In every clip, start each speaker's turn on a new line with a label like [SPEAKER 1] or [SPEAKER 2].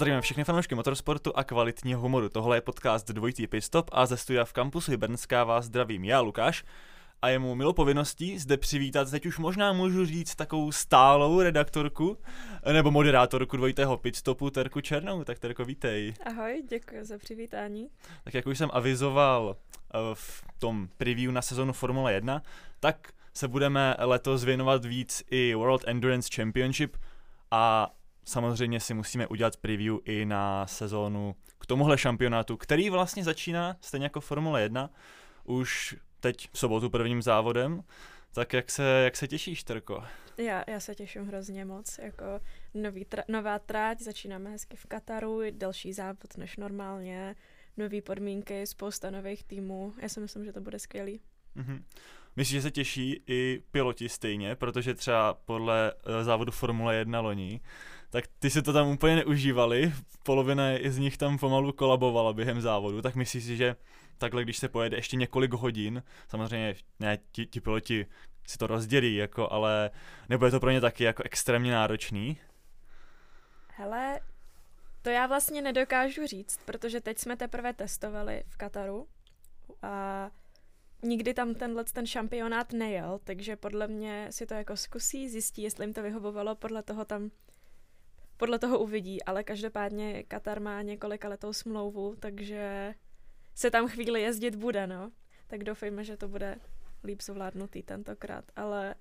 [SPEAKER 1] Zdravíme všechny fanoušky motorsportu a kvalitního humoru. Tohle je podcast Dvojitý Pistop a ze studia v kampusu Hybernská vás zdravím já, Lukáš. A je mu milo povinností zde přivítat, teď už možná můžu říct takovou stálou redaktorku, nebo moderátorku dvojitého pitstopu, Terku Černou. Tak Terko, vítej.
[SPEAKER 2] Ahoj, děkuji za přivítání.
[SPEAKER 1] Tak jak už jsem avizoval eh, v tom preview na sezonu Formule 1, tak se budeme letos věnovat víc i World Endurance Championship a samozřejmě si musíme udělat preview i na sezónu k tomuhle šampionátu, který vlastně začíná stejně jako Formule 1 už teď v sobotu prvním závodem. Tak jak se, jak se těšíš, Terko?
[SPEAKER 2] Já, já se těším hrozně moc. Jako nový tra- nová tráť, začínáme hezky v Kataru, další závod než normálně, nové podmínky, spousta nových týmů. Já si myslím, že to bude skvělý.
[SPEAKER 1] Mm-hmm. Myslím, že se těší i piloti stejně, protože třeba podle uh, závodu Formule 1 loni, tak ty si to tam úplně neužívali, polovina z nich tam pomalu kolabovala během závodu, tak myslíš si, že takhle, když se pojede ještě několik hodin, samozřejmě ne, ti, ti piloti si to rozdělí, jako, ale nebude to pro ně taky jako extrémně náročný?
[SPEAKER 2] Hele, to já vlastně nedokážu říct, protože teď jsme teprve testovali v Kataru a nikdy tam tenhle ten šampionát nejel, takže podle mě si to jako zkusí, zjistí, jestli jim to vyhovovalo, podle toho tam podle toho uvidí, ale každopádně Katar má několika letou smlouvu, takže se tam chvíli jezdit bude, no. Tak doufejme, že to bude líp zvládnutý tentokrát, ale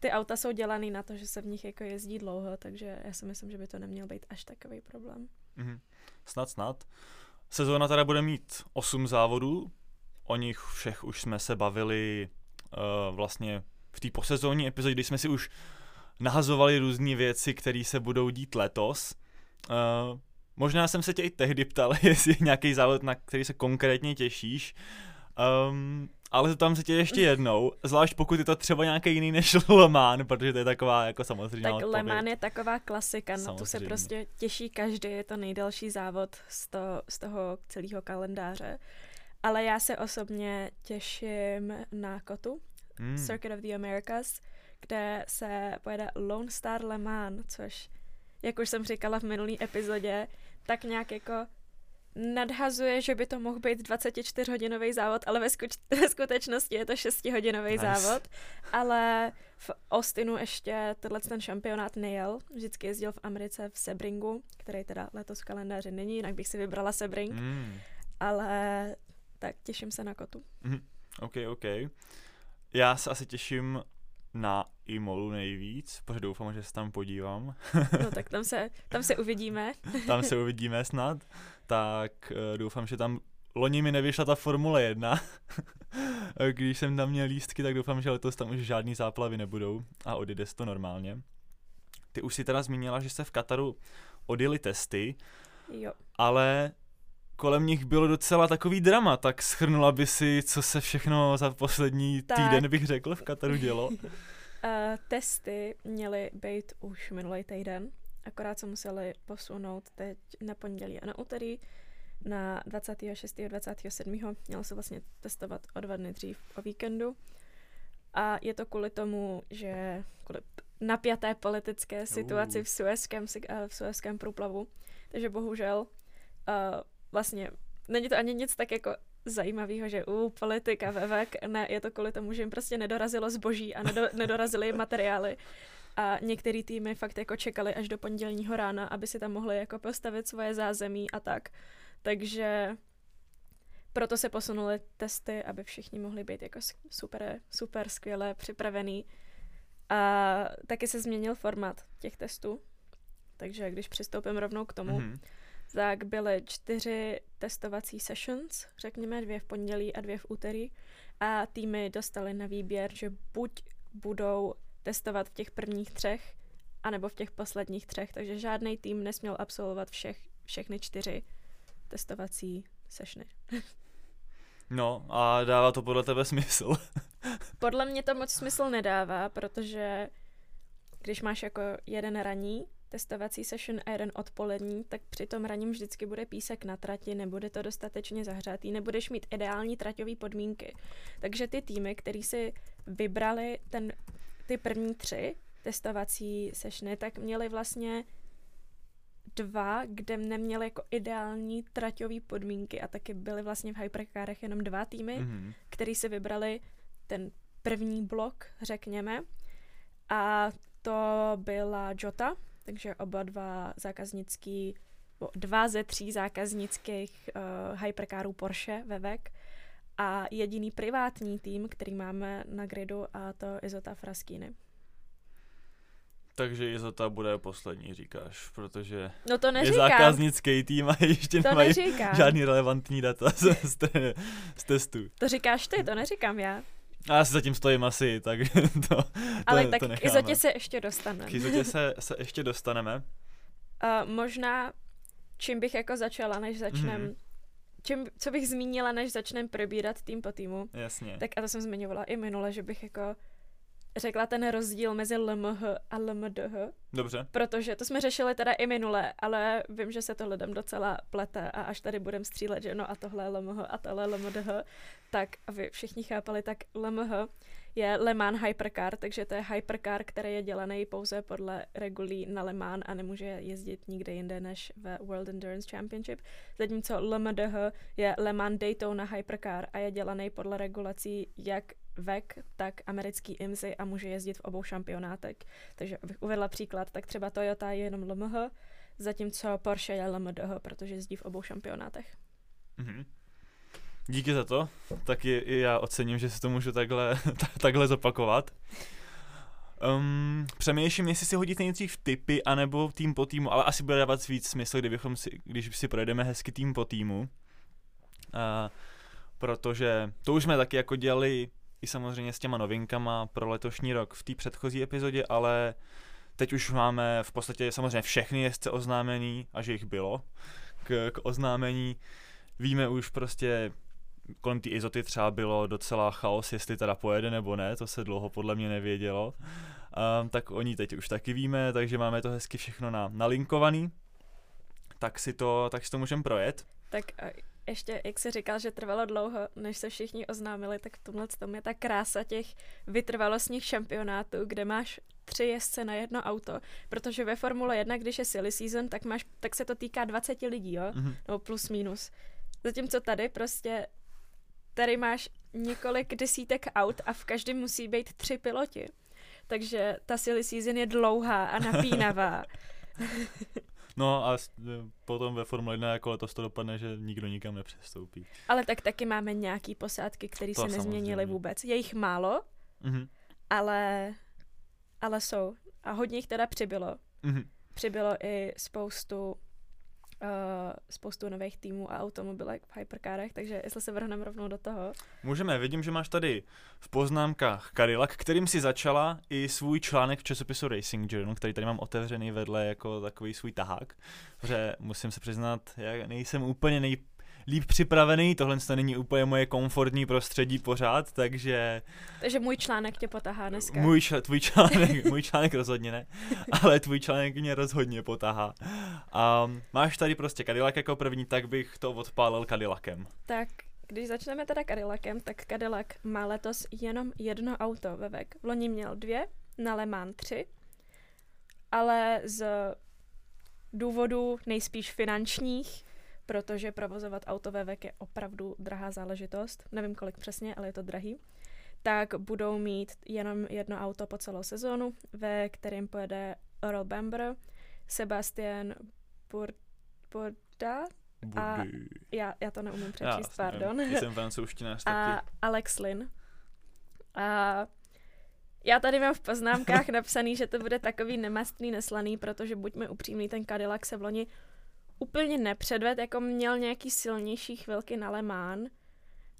[SPEAKER 2] ty auta jsou dělaný na to, že se v nich jako jezdí dlouho, takže já si myslím, že by to neměl být až takový problém.
[SPEAKER 1] Mm-hmm. Snad, snad. Sezóna teda bude mít 8 závodů, o nich všech už jsme se bavili uh, vlastně v té posezónní epizodě, kdy jsme si už nahazovali různé věci, které se budou dít letos. Uh, možná jsem se tě i tehdy ptal, jestli nějaký závod, na který se konkrétně těšíš. Um, ale tam se tě ještě jednou, zvlášť pokud je to třeba nějaký jiný než Le Mans, protože to je taková jako samozřejmě
[SPEAKER 2] Tak Le Mans je taková klasika, na tu se prostě těší každý, je to nejdelší závod z, to, z toho celého kalendáře. Ale já se osobně těším na Kotu, mm. Circuit of the Americas, kde se pojede Lone Star Le Mans, což, jak už jsem říkala v minulý epizodě, tak nějak jako nadhazuje, že by to mohl být 24-hodinový závod, ale ve, skuč- ve skutečnosti je to 6-hodinový nice. závod. Ale v Austinu ještě tenhle ten šampionát nejel. Vždycky jezdil v Americe v Sebringu, který teda letos v kalendáři není, jinak bych si vybrala Sebring. Mm. Ale tak těším se na kotu.
[SPEAKER 1] Mm. OK, OK. Já se asi těším na Imolu nejvíc, protože doufám, že se tam podívám.
[SPEAKER 2] no tak tam se, tam se uvidíme.
[SPEAKER 1] tam se uvidíme snad. Tak uh, doufám, že tam loni mi nevyšla ta Formule 1. Když jsem tam měl lístky, tak doufám, že letos tam už žádný záplavy nebudou a odjede to normálně. Ty už si teda zmínila, že se v Kataru odjeli testy,
[SPEAKER 2] jo.
[SPEAKER 1] ale kolem nich bylo docela takový drama, tak schrnula by si, co se všechno za poslední tak. týden, bych řekl, v Kataru dělo. uh,
[SPEAKER 2] testy měly být už minulý týden, akorát se museli posunout teď na pondělí a na úterý na 26. a 27. Mělo se vlastně testovat o dva dny dřív o víkendu. A je to kvůli tomu, že kvůli napjaté politické situaci v Suezském, v Suezském průplavu. Takže bohužel uh, vlastně není to ani nic tak jako zajímavého, že u politika vevek, ne, je to kvůli tomu, že jim prostě nedorazilo zboží a nedo, nedorazily materiály. A některé týmy fakt jako čekali až do pondělního rána, aby si tam mohli jako postavit svoje zázemí a tak. Takže proto se posunuly testy, aby všichni mohli být jako super, super skvěle připravený. A taky se změnil formát těch testů. Takže když přistoupím rovnou k tomu, mm-hmm tak byly čtyři testovací sessions, řekněme dvě v pondělí a dvě v úterý a týmy dostali na výběr, že buď budou testovat v těch prvních třech, anebo v těch posledních třech, takže žádný tým nesměl absolvovat všech, všechny čtyři testovací sessiony.
[SPEAKER 1] No a dává to podle tebe smysl?
[SPEAKER 2] podle mě to moc smysl nedává, protože když máš jako jeden raní testovací session a jeden odpolední, tak při tom raním vždycky bude písek na trati, nebude to dostatečně zahřátý, nebudeš mít ideální traťové podmínky. Takže ty týmy, který si vybrali ten, ty první tři testovací sessiony, tak měli vlastně dva, kde neměli jako ideální traťové podmínky a taky byly vlastně v hypercarech jenom dva týmy,
[SPEAKER 1] Mhm.
[SPEAKER 2] který si vybrali ten první blok, řekněme. A to byla Jota, takže oba dva zákaznický, dva ze tří zákaznických uh, hypercarů Porsche Vevek a jediný privátní tým, který máme na gridu a to Izota Fraskýny.
[SPEAKER 1] Takže Izota bude poslední, říkáš, protože
[SPEAKER 2] No to
[SPEAKER 1] je zákaznický tým a ještě
[SPEAKER 2] to
[SPEAKER 1] nemají
[SPEAKER 2] neříkám.
[SPEAKER 1] žádný relevantní data z, z, te, z testů.
[SPEAKER 2] To říkáš ty, to neříkám já.
[SPEAKER 1] A já si zatím stojím asi, tak to, to,
[SPEAKER 2] Ale
[SPEAKER 1] to
[SPEAKER 2] tak k
[SPEAKER 1] necháme.
[SPEAKER 2] Izotě se ještě dostaneme.
[SPEAKER 1] K Izotě se, se ještě dostaneme.
[SPEAKER 2] Uh, možná, čím bych jako začala, než začnem,
[SPEAKER 1] Mhm.
[SPEAKER 2] čím, co bych zmínila, než začneme probírat tým po týmu,
[SPEAKER 1] Jasně.
[SPEAKER 2] tak a to jsem zmiňovala i minule, že bych jako řekla ten rozdíl mezi LMH a LMDH,
[SPEAKER 1] Dobře.
[SPEAKER 2] protože to jsme řešili teda i minule, ale vím, že se to lidem docela plete a až tady budem střílet, že no a tohle je LMH a tohle je LMDH, tak aby všichni chápali, tak LMH je Le Mans Hypercar, takže to je hypercar, který je dělaný pouze podle regulí na Le Mans a nemůže jezdit nikde jinde než ve World Endurance Championship. Zatímco LMDH je Le Mans Daytona Hypercar a je dělaný podle regulací jak VEC, tak americký IMSI a může jezdit v obou šampionátech. Takže abych uvedla příklad, tak třeba Toyota je jenom LMH, zatímco Porsche je LMDH, protože jezdí v obou šampionátech.
[SPEAKER 1] Mhm. Díky za to. Taky i já ocením, že si to můžu takhle, takhle zopakovat. Um, přemýšlím, jestli si hodit nejdřív typy, anebo tým po týmu, ale asi bude dávat víc smysl, kdybychom si, když si projedeme hezky tým po týmu. Uh, protože to už jsme taky jako dělali i samozřejmě s těma novinkama pro letošní rok v té předchozí epizodě, ale teď už máme v podstatě samozřejmě všechny jezdce oznámený, a že jich bylo k, k oznámení. Víme už prostě, kolem té izoty třeba bylo docela chaos, jestli teda pojede nebo ne, to se dlouho podle mě nevědělo. Um, tak oni teď už taky víme, takže máme to hezky všechno na, nalinkovaný. Tak si to, tak si to můžeme projet.
[SPEAKER 2] Tak ještě, jak jsi říkal, že trvalo dlouho, než se všichni oznámili, tak v tomhle tom je ta krása těch vytrvalostních šampionátů, kde máš tři jezdce na jedno auto, protože ve Formule 1, když je silly season, tak, máš, tak se to týká 20 lidí, jo?
[SPEAKER 1] Mhm.
[SPEAKER 2] nebo plus minus. Zatímco tady prostě, tady máš několik desítek aut a v každém musí být tři piloti. Takže ta silly season je dlouhá a napínavá.
[SPEAKER 1] No a s- potom ve Formule 1 jako letos to dopadne, že nikdo nikam nepřestoupí.
[SPEAKER 2] Ale tak taky máme nějaký posádky, které se nezměnily vůbec. Je jich málo,
[SPEAKER 1] Mhm.
[SPEAKER 2] ale, ale jsou. A hodně jich teda přibylo.
[SPEAKER 1] Mhm.
[SPEAKER 2] Přibylo i spoustu uh, spoustu nových týmů a automobilek v hypercarech, takže jestli se vrhneme rovnou do toho.
[SPEAKER 1] Můžeme, vidím, že máš tady v poznámkách Cadillac, kterým si začala i svůj článek v časopisu Racing Journal, který tady mám otevřený vedle jako takový svůj tahák, protože musím se přiznat, já nejsem úplně nejlíp připravený, tohle to není úplně moje komfortní prostředí pořád, takže
[SPEAKER 2] Takže můj článek tě potahá dneska.
[SPEAKER 1] můj, čl- tvůj článek, můj článek rozhodně ne, ale tvůj článek mě rozhodně potahá. A máš tady prostě Cadillac jako první, tak bych to odpálil Cadillacem.
[SPEAKER 2] Tak když začneme teda Cadillacem, tak Cadillac má letos jenom jedno auto ve VEC. V loni měl dvě, na Le Mans tři, ale z důvodů nejspíš finančních, protože provozovat auto ve VEC je opravdu drahá záležitost, nevím kolik přesně, ale je to drahý, tak budou mít jenom jedno auto po celou sezónu, ve kterém pojede Earl Bamber, Sebastian Bur- Burda, A- já, já to neumím
[SPEAKER 1] Já
[SPEAKER 2] přečíst,
[SPEAKER 1] jsem-
[SPEAKER 2] pardon.
[SPEAKER 1] Jsem francouzštinář
[SPEAKER 2] a
[SPEAKER 1] taky.
[SPEAKER 2] Alex Lynn. A já tady mám v poznámkách napsaný, že to bude takový nemastný, neslaný, protože buďme upřímní, ten Cadillac se v loni úplně nepředved, jako měl nějaký silnější chvilky na Le Mans,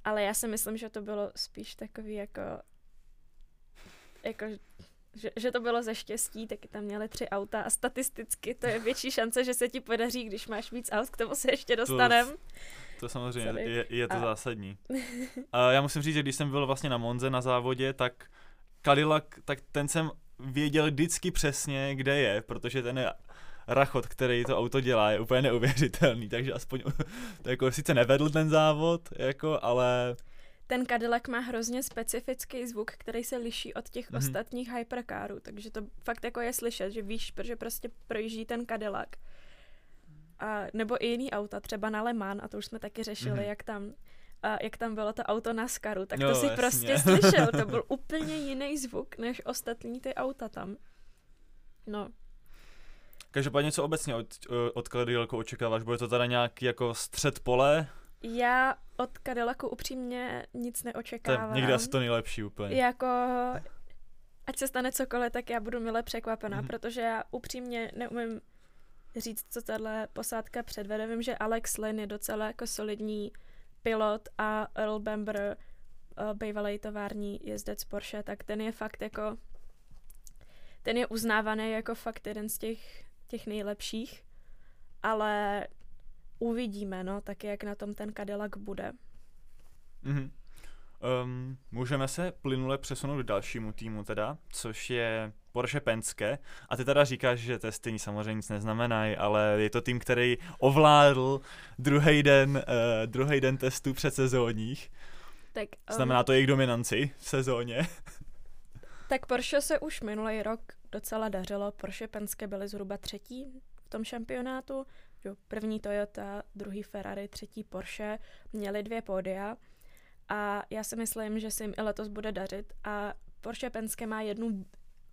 [SPEAKER 2] ale já si myslím, že to bylo spíš takový jako, jako že, že to bylo ze štěstí, taky tam měli tři auta a statisticky to je větší šance, že se ti podaří, když máš víc aut, k tomu se ještě dostanem.
[SPEAKER 1] To samozřejmě
[SPEAKER 2] Sorry.
[SPEAKER 1] je, je to
[SPEAKER 2] A-
[SPEAKER 1] zásadní. A já musím říct, že když jsem byl vlastně na Monze na závodě, tak Cadillac, tak ten jsem věděl vždycky přesně, kde je, protože ten je rachot, který to auto dělá, je úplně neuvěřitelný, takže aspoň to jako sice nevedl ten závod, jako, ale
[SPEAKER 2] Ten Cadillac má hrozně specifický zvuk, který se liší od těch
[SPEAKER 1] Mhm.
[SPEAKER 2] mm-hmm. ostatních hypercarů, takže to fakt jako je slyšet, že víš, protože prostě projíždí ten Cadillac. a, nebo i jiný auta, třeba na Le Mans, a to už jsme taky řešili, mm-hmm. jak tam a jak tam bylo to auto na Skaru, tak
[SPEAKER 1] Jo,
[SPEAKER 2] to si
[SPEAKER 1] jasně.
[SPEAKER 2] prostě slyšel. To byl úplně jiný zvuk, než ostatní ty auta tam. No,
[SPEAKER 1] Každopádně co obecně od, od Cadillacu očekáváš? Bude to teda nějaký jako střed pole?
[SPEAKER 2] já od Cadillacu upřímně nic
[SPEAKER 1] To je
[SPEAKER 2] neočekávám.
[SPEAKER 1] někdy asi to nejlepší úplně.
[SPEAKER 2] Jako, ať se stane cokoliv, tak já budu mile překvapená,
[SPEAKER 1] Mhm.
[SPEAKER 2] mm-hmm. protože já upřímně neumím říct, co tahle posádka předvede. Vím, že Alex Lynn je docela jako solidní pilot a Earl Bamber, uh, bývalý tovární jezdec Porsche, tak ten je fakt jako, ten je uznávaný jako fakt jeden z těch, těch nejlepších, ale uvidíme, no, tak jak na tom ten Cadillac bude.
[SPEAKER 1] Mhm. Um, můžeme se plynule přesunout k dalšímu týmu teda, což je Porsche Penske. A ty teda říkáš, že testy samozřejmě nic neznamenají, ale je to tým, který ovládl druhý den, uh, druhý den testů před sezóních.
[SPEAKER 2] Tak, um,
[SPEAKER 1] Znamená to jejich dominanci v sezóně.
[SPEAKER 2] Tak Porsche se už minulý rok docela dařilo. Porsche Penske byly zhruba třetí v tom šampionátu. Jo, první Toyota, druhý Ferrari, třetí Porsche. Měli dvě pódia. A já si myslím, že se jim i letos bude dařit. A Porsche Penske má jednu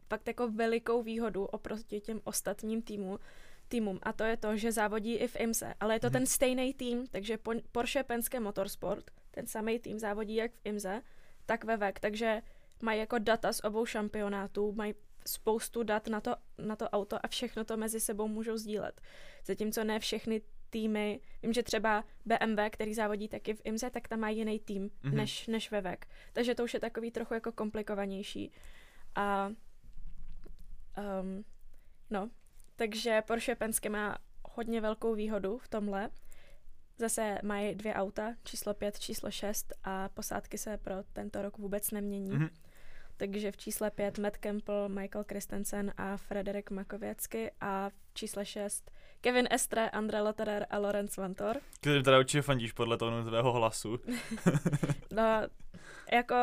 [SPEAKER 2] fakt jako velikou výhodu oproti těm ostatním týmu, týmům. A to je to, že závodí i v IMSE. Ale je to
[SPEAKER 1] Mhm.
[SPEAKER 2] ten stejný tým, takže po- Porsche Penske Motorsport, ten samý tým závodí jak v IMSE, tak ve VEC. Takže mají jako data z obou šampionátů, mají spoustu dat na to, na to auto a všechno to mezi sebou můžou sdílet. Zatímco ne všechny týmy, vím, že třeba BMW, který závodí taky v IMSE, tak tam má jiný tým
[SPEAKER 1] Mhm.
[SPEAKER 2] mm-hmm. než, než ve VEC. Takže to už je takový trochu jako komplikovanější. A um, no, takže Porsche Penske má hodně velkou výhodu v tomhle. Zase mají dvě auta, číslo 5, číslo 6 a posádky se pro tento rok vůbec nemění.
[SPEAKER 1] Mhm.
[SPEAKER 2] Takže v čísle 5 Matt Campbell, Michael Christensen a Frederik Makověcky a v čísle 6 Kevin Estre, Andre Lotterer a Lorenz Vantor.
[SPEAKER 1] Kterým teda určitě fandíš podle tónu tvého hlasu.
[SPEAKER 2] No, jako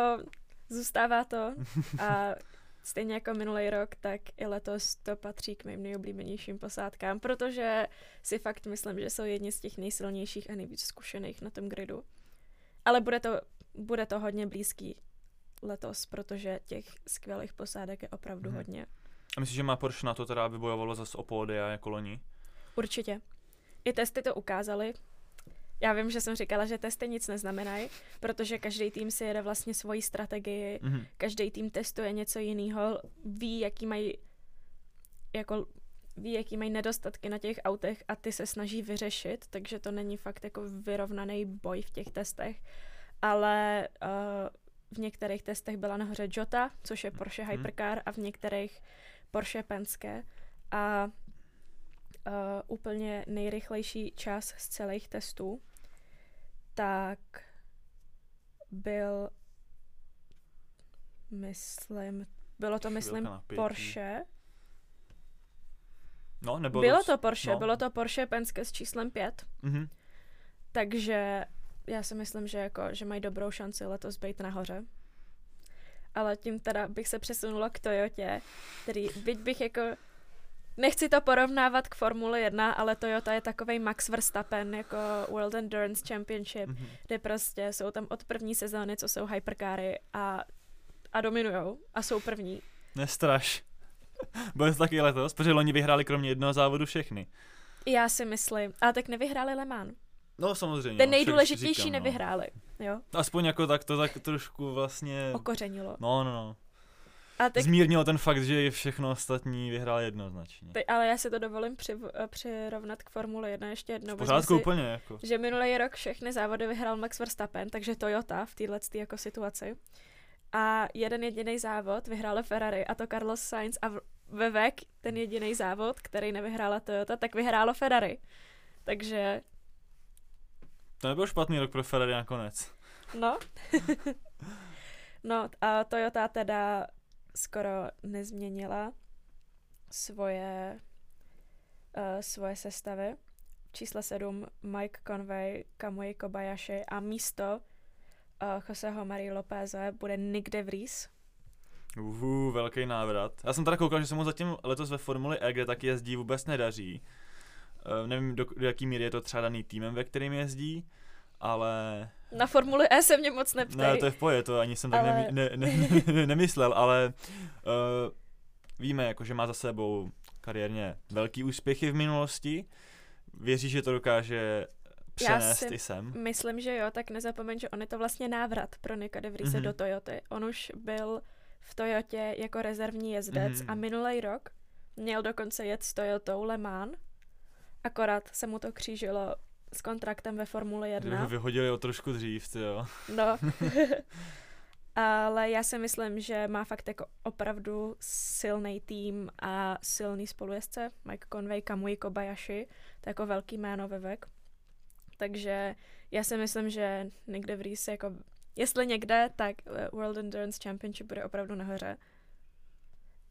[SPEAKER 2] zůstává to a stejně jako minulý rok, tak i letos to patří k mým nejoblíbenějším posádkám, protože si fakt myslím, že jsou jedni z těch nejsilnějších a nejvíc zkušených na tom gridu. Ale bude to, bude to hodně blízký letos, protože těch skvělých posádek je opravdu
[SPEAKER 1] Mhm.
[SPEAKER 2] hodně.
[SPEAKER 1] A myslíš, že má Porsche na to teda, aby bojovalo zase o pódia jako loni?
[SPEAKER 2] Určitě. I testy to ukázaly. Já vím, že jsem říkala, že testy nic neznamenají, protože každý tým si jede vlastně svoji strategii,
[SPEAKER 1] Mhm.
[SPEAKER 2] každý tým testuje něco jiného, ví, jaký mají jako ví, jaký mají nedostatky na těch autech a ty se snaží vyřešit, takže to není fakt jako vyrovnaný boj v těch testech. Ale uh, v některých testech byla nahoře Jota, což je Porsche
[SPEAKER 1] Mhm.
[SPEAKER 2] Hypercar a v některých Porsche Penske. A uh, úplně nejrychlejší čas z celých testů, tak byl, myslím, bylo to, myslím. Porsche.
[SPEAKER 1] No, nebo
[SPEAKER 2] Bylo to Porsche,
[SPEAKER 1] no.
[SPEAKER 2] bylo to Porsche Penske s číslem 5,
[SPEAKER 1] Mhm.
[SPEAKER 2] takže já si myslím, že, jako, že mají dobrou šanci letos být nahoře. Ale tím teda bych se přesunula k Toyotě, který, byť bych jako, nechci to porovnávat k Formule 1, ale Toyota je takovej Max Verstappen, jako World Endurance Championship,
[SPEAKER 1] Mhm.
[SPEAKER 2] kde prostě jsou tam od první sezóny, co jsou hypercary a, a dominujou a jsou první.
[SPEAKER 1] Nestraš. Bude to taky letos, protože loni vyhráli kromě jednoho závodu všechny.
[SPEAKER 2] Já si myslím. Ale tak nevyhráli Le Mans.
[SPEAKER 1] No samozřejmě.
[SPEAKER 2] Ten
[SPEAKER 1] no,
[SPEAKER 2] nejdůležitější
[SPEAKER 1] říkám, no.
[SPEAKER 2] nevyhráli. Jo,
[SPEAKER 1] Aspoň jako tak to tak trošku vlastně...
[SPEAKER 2] okořenilo.
[SPEAKER 1] No, no, no.
[SPEAKER 2] A teď,
[SPEAKER 1] Zmírnilo ten fakt, že všechno ostatní vyhrál jednoznačně.
[SPEAKER 2] teď, ale já si to dovolím při, přirovnat k Formule 1 ještě jednou.
[SPEAKER 1] pořádku úplně, jako.
[SPEAKER 2] že minulý rok všechny závody vyhrál Max Verstappen, takže Toyota v této jako situaci. A jeden jediný závod vyhrála Ferrari a to Carlos Sainz a v- ve VEC ten jediný závod, který nevyhrála Toyota, tak vyhrálo Ferrari. Takže,
[SPEAKER 1] To nebyl špatný rok pro Ferrari nakonec.
[SPEAKER 2] no. no a Toyota teda skoro nezměnila svoje, uh, svoje sestavy. V čísle 7 Mike Conway, Kamui Kobayashi a místo uh, Joseho Marie Lopéze bude Nick De Vries.
[SPEAKER 1] Uhu, velký návrat. Já jsem teda koukal, že se mu zatím letos ve Formuli E, kde taky jezdí, vůbec nedaří. Uh, nevím, do, do jaký míry je to třeba daný týmem, ve kterým jezdí, ale...
[SPEAKER 2] Na Formuli E se mě moc neptej.
[SPEAKER 1] Ne, to je v poje, to ani jsem tak ale... ne, ne, ne, nemyslel, ale uh, víme, jako, že má za sebou kariérně velký úspěchy v minulosti. Věří, že to dokáže přenést Já si i sem?
[SPEAKER 2] myslím, že jo, tak nezapomeň, že on je to vlastně návrat pro Nika de Vriese mm-hmm. do Toyoty. On už byl v Toyotě jako rezervní jezdec mm-hmm. a minulý rok měl dokonce jet s Toyotou Le Mans, akorát se mu to křížilo s kontraktem ve Formule 1.
[SPEAKER 1] Ho vyhodili o trošku dřív, ty jo.
[SPEAKER 2] No. Ale já si myslím, že má fakt jako opravdu silný tým a silný spolujezdce. Mike Conway, Kamui Kobayashi, to je jako velký jméno ve VEC. Takže já si myslím, že někde v Reese jako, jestli někde, tak World Endurance Championship bude opravdu nahoře.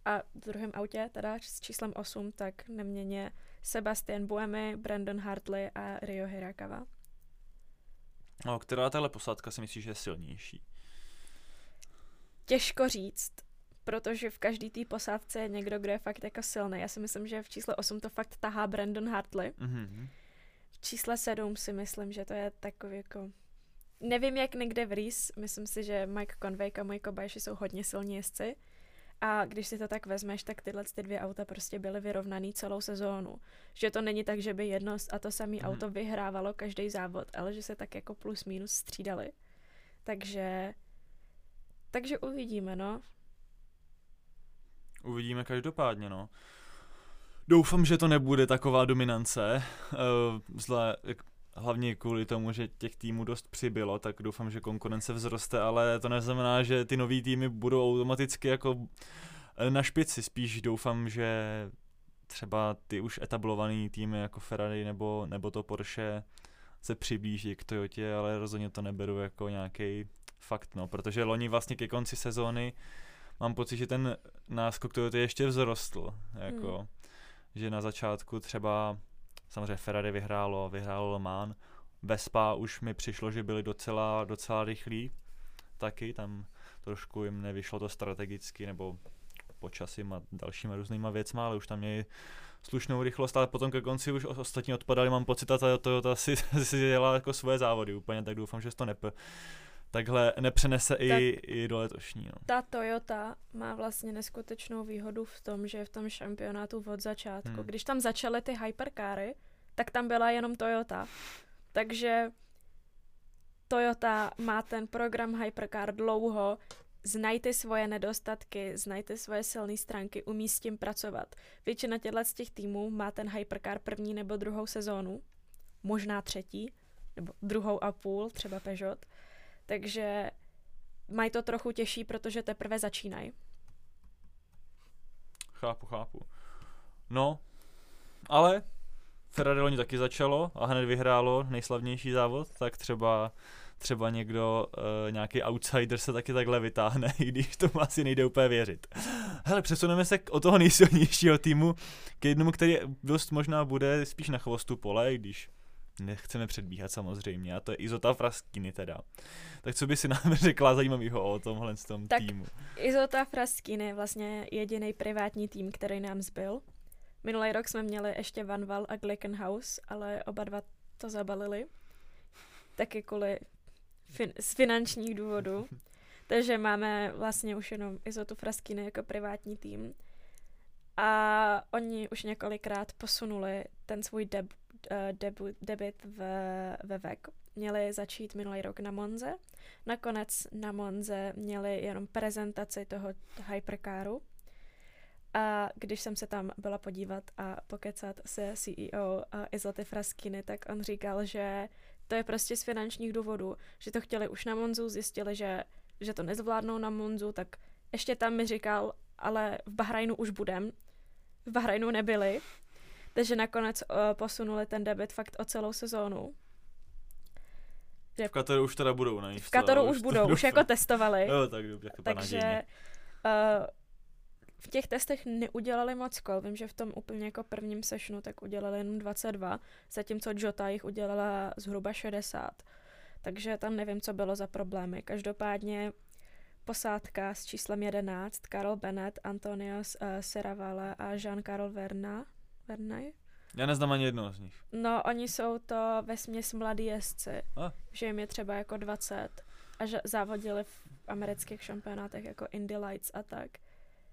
[SPEAKER 2] A v druhém autě, teda s číslem 8, tak neměně Sebastian Buemi, Brandon Hartley a Rio Hirakawa.
[SPEAKER 1] No, která tahle posádka si myslíš, že je silnější?
[SPEAKER 2] Těžko říct, protože v každý té posádce je někdo, kdo je fakt jako silný. Já si myslím, že v čísle 8 to fakt tahá Brandon Hartley. Mm-hmm. V čísle 7 si myslím, že to je takový jako... Nevím, jak někde v Reese, myslím si, že Mike Conway a Mike Kobayashi jsou hodně silní jezdci. A když si to tak vezmeš, tak tyhle ty dvě auta prostě byly vyrovnaný celou sezónu. Že to není tak, že by jedno a to samé mm. auto vyhrávalo každý závod, ale že se tak jako plus minus střídali. Takže takže uvidíme, no.
[SPEAKER 1] Uvidíme každopádně, no. Doufám, že to nebude taková dominance, uh, zle, hlavně kvůli tomu, že těch týmů dost přibylo, tak doufám, že konkurence vzroste, ale to neznamená, že ty nový týmy budou automaticky jako eh, na špici, spíš doufám, že třeba ty už etablovaný týmy jako Ferrari nebo, nebo to Porsche se přiblíží k Toyotě, ale rozhodně to neberu jako nějaký fakt, no, protože loni vlastně ke konci sezóny mám pocit, že ten náskok Toyota ještě vzrostl, jako, hmm. že na začátku třeba samozřejmě Ferrari vyhrálo, vyhrálo Le Mans, Vespa už mi přišlo, že byli docela, docela rychlí taky, tam trošku jim nevyšlo to strategicky nebo počasím a dalšíma různýma věcma, ale už tam měli slušnou rychlost, ale potom ke konci už ostatní odpadali, mám pocit, a ta Toyota si, si dělala jako svoje závody. Úplně, tak doufám, že to nep, takhle nepřenese i, i do letošní. No.
[SPEAKER 2] Ta Toyota má vlastně neskutečnou výhodu v tom, že je v tom šampionátu od začátku. Hmm. Když tam začaly ty hypercary, tak tam byla jenom Toyota. Takže Toyota má ten program Hypercar dlouho, znajte svoje nedostatky, znajte svoje silné stránky, umí s tím pracovat. Většina těchto z těch týmů má ten Hypercar první nebo druhou sezónu, možná třetí, nebo druhou a půl, třeba Peugeot. Takže mají to trochu těžší, protože teprve začínají.
[SPEAKER 1] Chápu, chápu. No, ale Ferrari loni taky začalo a hned vyhrálo nejslavnější závod, tak třeba třeba někdo, uh, nějaký outsider se taky takhle vytáhne, i když tomu asi nejde úplně věřit. Hele, přesuneme se od toho nejsilnějšího týmu k jednomu, který dost možná bude spíš na chvostu pole, když nechceme předbíhat samozřejmě, a to je Izota Fraskiny teda. Tak co by si nám řekla zajímavého o tomhle tom tak týmu?
[SPEAKER 2] Izota Fraskiny je vlastně jediný privátní tým, který nám zbyl. Minulý rok jsme měli ještě Van Val a Glickenhaus, ale oba dva to zabalili. Taky kvůli fin- z finančních důvodů. Takže máme vlastně už jenom Izotu Fraskiny jako privátní tým. A oni už několikrát posunuli ten svůj deb, debu, debit v, ve VEC. Měli začít minulý rok na Monze. Nakonec na Monze měli jenom prezentaci toho hypercaru. A když jsem se tam byla podívat a pokecat se CEO Izoty Fraskiny, tak on říkal, že to je prostě z finančních důvodů, že to chtěli už na Monzu, zjistili, že, že to nezvládnou na Monzu, tak ještě tam mi říkal, ale v Bahrajnu už budem. V Bahrajnu nebyli, takže nakonec uh, posunuli ten debit fakt o celou sezónu.
[SPEAKER 1] Že v Kataru už teda budou, ne?
[SPEAKER 2] V Kataru už budou, už jako testovali.
[SPEAKER 1] Jo, tak dobře,
[SPEAKER 2] Takže uh, v těch testech neudělali moc kol. Vím, že v tom úplně jako prvním sessionu tak udělali jenom 22, zatímco Jota jich udělala zhruba 60. Takže tam nevím, co bylo za problémy. Každopádně posádka s číslem 11, Karol Bennett, Antonios uh, Seravala a Jean-Carl Verna, Vernay,
[SPEAKER 1] Já neznám ani jednoho z nich.
[SPEAKER 2] No, oni jsou to ve směs mladí jezdci,
[SPEAKER 1] A.
[SPEAKER 2] že jim je třeba jako 20 a že závodili v amerických šampionátech jako Indy Lights a tak.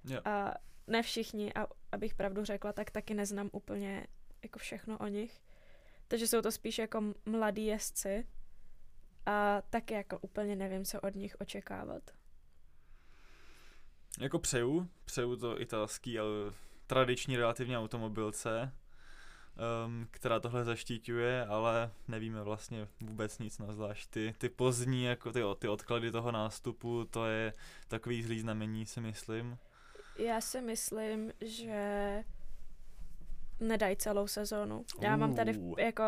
[SPEAKER 1] Jo.
[SPEAKER 2] A ne všichni, a abych pravdu řekla, tak taky neznám úplně jako všechno o nich. Takže jsou to spíš jako mladí jezdci a taky jako úplně nevím, co od nich očekávat.
[SPEAKER 1] Jako přeju, přeju to italský, ale tradiční relativně automobilce, um, která tohle zaštiťuje, ale nevíme vlastně vůbec nic na zvlášť. Ty, ty pozdní, jako ty, ty odklady toho nástupu, to je takový zlý znamení, si myslím.
[SPEAKER 2] Já si myslím, že nedají celou sezónu. Já mám tady jako,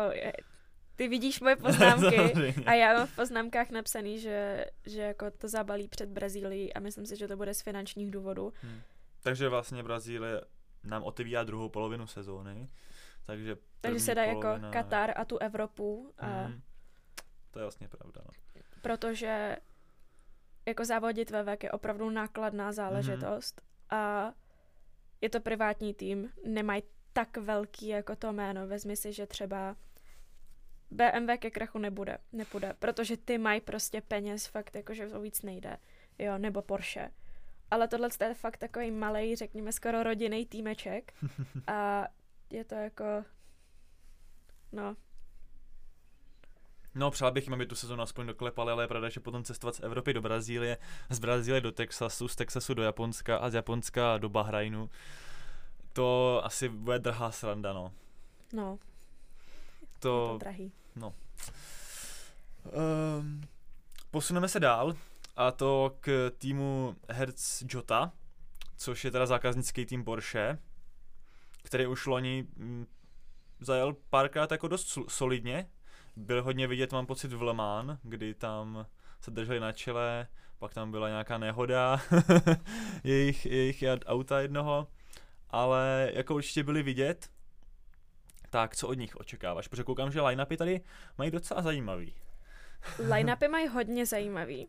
[SPEAKER 2] ty vidíš moje poznámky a já mám v poznámkách napsaný, že, že jako to zabalí před Brazílií a myslím si, že to bude z finančních důvodů.
[SPEAKER 1] Hm. Takže vlastně Brazílie nám otevírá druhou polovinu sezóny. Takže,
[SPEAKER 2] Takže se dá jako
[SPEAKER 1] polovina-
[SPEAKER 2] Katar a tu Evropu, a
[SPEAKER 1] Mhm. To je vlastně pravda. No.
[SPEAKER 2] protože jako závodit ve VEK je opravdu nákladná záležitost a je to privátní tým, nemají tak velký jako to jméno. Vezmi si, že třeba BMW ke krachu nebude, nepůjde, protože ty mají prostě peněz, fakt jako, že o víc nejde, jo, nebo Porsche. Ale tohle je fakt takový malý, řekněme skoro rodinný týmeček. A je to jako, no,
[SPEAKER 1] No, přál bych jim, aby tu sezónu aspoň doklepali, ale je pravda, že potom cestovat z Evropy do Brazílie, z Brazílie do Texasu, z Texasu do Japonska a z Japonska do Bahrajnu, to asi bude drhá sranda, no.
[SPEAKER 2] no, je to
[SPEAKER 1] To,
[SPEAKER 2] drahý.
[SPEAKER 1] um, posuneme se dál a to k týmu Hertz Jota, což je teda zákaznický tým Porsche, který už loni mm, zajel párkrát jako dost sol- solidně. Byl hodně vidět, mám pocit, v Le Mans, kdy tam se drželi na čele, pak tam byla nějaká nehoda jejich, jejich auta jednoho, ale jako určitě byli vidět, tak co od nich očekáváš? Protože koukám, že line-upy tady mají docela zajímavý.
[SPEAKER 2] Line-upy mají hodně zajímavý.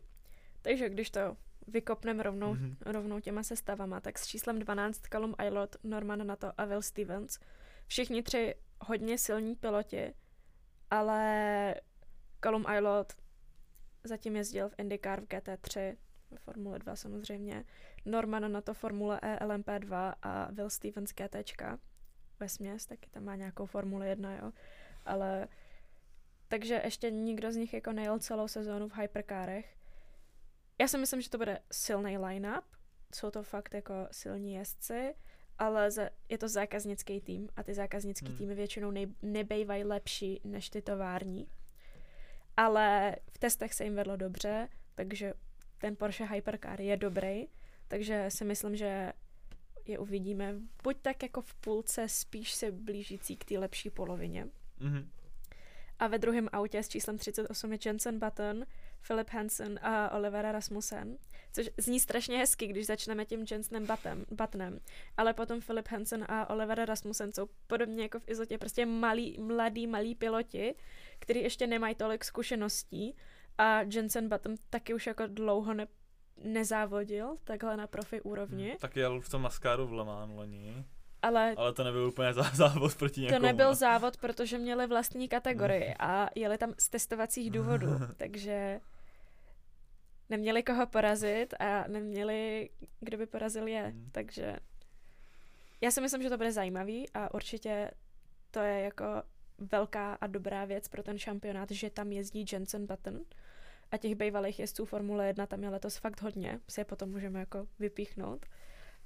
[SPEAKER 2] Takže když to vykopneme rovnou,
[SPEAKER 1] Mhm.
[SPEAKER 2] mm-hmm. rovnou těma sestavama, tak s číslem 12 Callum Aylot, Norman Nato a Will Stevens. Všichni tři hodně silní piloti, ale Callum Aylot zatím jezdil v IndyCar v GT3, ve Formule 2 samozřejmě. Norman Nato Formule E LMP2 a Will Stevens GTčka ve směs, taky tam má nějakou Formule 1, jo. Ale takže ještě nikdo z nich jako nejel celou sezónu v hyperkárech. Já si myslím, že to bude silný line-up, jsou to fakt jako silní jezdci, ale za, je to zákaznický tým a ty zákaznický
[SPEAKER 1] Hmm.
[SPEAKER 2] týmy většinou nej, nebejvají lepší než ty tovární. Ale v testech se jim vedlo dobře, takže ten Porsche Hypercar je dobrý, takže si myslím, že je uvidíme buď tak jako v půlce, spíš se blížící k té lepší polovině.
[SPEAKER 1] Mhm.
[SPEAKER 2] A ve druhém autě s číslem 38 je Jensen Button, Philip Hansen a Olivera Rasmussen. Což zní strašně hezky, když začneme tím Jensenem Button, Buttonem. Ale potom Philip Hansen a Olivera Rasmussen jsou podobně jako v Izotě prostě malí, mladí, malí piloti, kteří ještě nemají tolik zkušeností. A Jensen Button taky už jako dlouho ne, nezávodil takhle na profi úrovni.
[SPEAKER 1] Tak jel v tom Nascaru v Le Mans loni,
[SPEAKER 2] Ale
[SPEAKER 1] ale to nebyl úplně zá- závod proti
[SPEAKER 2] To
[SPEAKER 1] někomu.
[SPEAKER 2] nebyl
[SPEAKER 1] no.
[SPEAKER 2] závod, protože měli vlastní kategorii a jeli tam z testovacích důvodů, takže neměli koho porazit a neměli, kdo by porazil je,
[SPEAKER 1] Hmm.
[SPEAKER 2] takže já si myslím, že to bude zajímavý a určitě to je jako velká a dobrá věc pro ten šampionát, že tam jezdí Jensen Button a těch bývalých jezdců Formule 1 tam je letos fakt hodně, si je potom můžeme jako vypíchnout,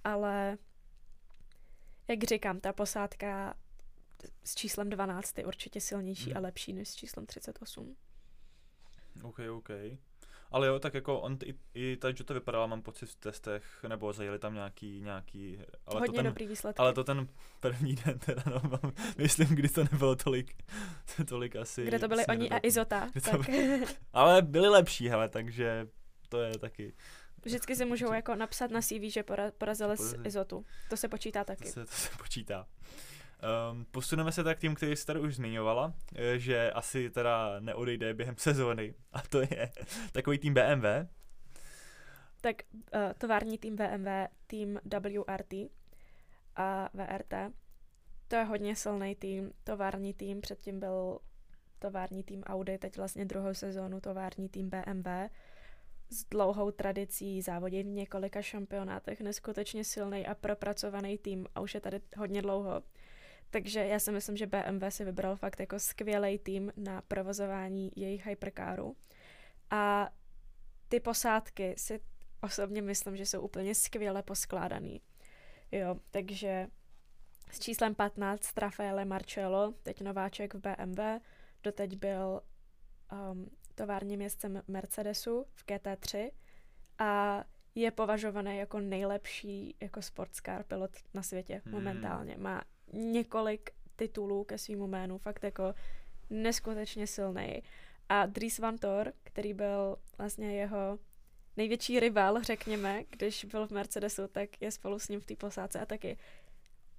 [SPEAKER 2] ale jak říkám, ta posádka s číslem 12 je určitě silnější
[SPEAKER 1] Hmm.
[SPEAKER 2] a lepší než s číslem 38.
[SPEAKER 1] OK, OK. Ale jo, tak jako on, i, i ta Jota vypadala, mám pocit v testech, nebo zajeli tam nějaký, nějaký, ale
[SPEAKER 2] Hodně
[SPEAKER 1] to ten,
[SPEAKER 2] dobrý výsledky.
[SPEAKER 1] ale to ten první den teda, no, mám- myslím, kdy to nebylo tolik, tolik asi.
[SPEAKER 2] Kde to byli oni a. Izota.
[SPEAKER 1] To
[SPEAKER 2] Tak
[SPEAKER 1] Ale byli lepší, hele, takže to je taky,
[SPEAKER 2] vždycky si můžou jako napsat na CV, že pora- porazili z
[SPEAKER 1] Porazili.
[SPEAKER 2] Izotu. To se počítá
[SPEAKER 1] to
[SPEAKER 2] taky.
[SPEAKER 1] se, to se počítá. Um, posuneme se tak k tím, který jsi tady už zmiňovala, eh, že asi teda neodejde během sezóny, a to je takový tým BMW,
[SPEAKER 2] Tak uh, tovární tým BMW, tým WRT a VRT. to je hodně silný tým, tovární tým, předtím byl tovární tým Audi, teď vlastně druhou sezónu tovární tým BMW s dlouhou tradicí závodí v několika šampionátech, neskutečně silný a propracovaný tým a už je tady hodně dlouho. Takže já si myslím, že BMW si vybral fakt jako skvělý tým na provozování jejich hypercaru. A ty posádky si osobně myslím, že jsou úplně skvěle poskládaný. Jo, takže s číslem 15 Rafaele Marcello, teď nováček v BMW, doteď byl um, továrním jezdcem Mercedesu v GT3 a je považovaný jako nejlepší jako sportscar pilot na světě hmm. momentálně. Má několik titulů ke svým jménu, fakt jako neskutečně silný. A Dries Van Tor, který byl vlastně jeho největší rival, řekněme, když byl v Mercedesu, tak je spolu s ním v té posádce a taky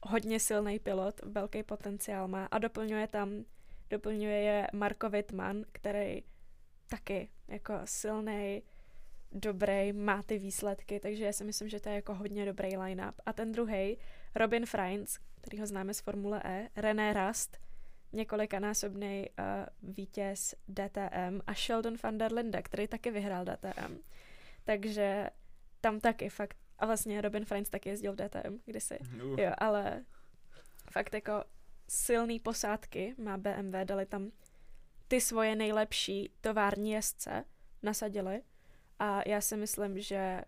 [SPEAKER 2] hodně silný pilot, velký potenciál má a doplňuje tam, doplňuje je Marko Wittmann, který taky jako silný, dobrý, má ty výsledky, takže já si myslím, že to je jako hodně dobrý line-up. A ten druhý, Robin Freins, který ho známe z Formule E, René Rast, několikanásobný uh, vítěz DTM a Sheldon van der Linde, který taky vyhrál DTM. Takže tam taky fakt, a vlastně Robin Freins taky jezdil v DTM kdysi, uh. jo, ale fakt jako silný posádky má BMW, dali tam ty svoje nejlepší tovární jezdce, nasadili a já si myslím, že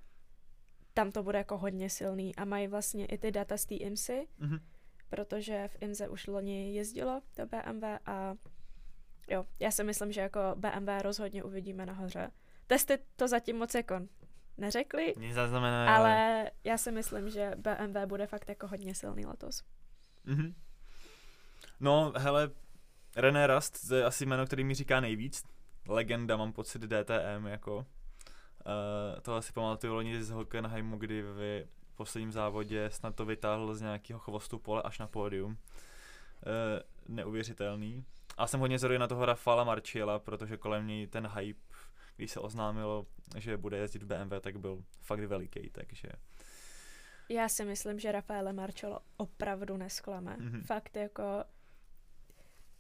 [SPEAKER 2] tam to bude jako hodně silný a mají vlastně i ty data z té IMSI, mm-hmm. Protože v IMSE už loni jezdilo to BMW a jo, já si myslím, že jako BMW rozhodně uvidíme nahoře. Testy to zatím moc jako neřekli, ale já si myslím, že BMW bude fakt jako hodně silný letos.
[SPEAKER 1] Mm-hmm. No, hele, René Rast, to je asi jméno, který mi říká nejvíc. Legenda, mám pocit, DTM, jako. Uh, to asi pamatuju loni z Hockenheimu, kdy v posledním závodě snad to vytáhl z nějakého chvostu pole až na pódium. Uh, neuvěřitelný. A jsem hodně zvedavý na toho Rafala Marčiela, protože kolem něj ten hype, když se oznámilo, že bude jezdit v BMW, tak byl fakt veliký, takže...
[SPEAKER 2] Já si myslím, že Rafaele Marcello opravdu nesklame. Mm-hmm. Fakt jako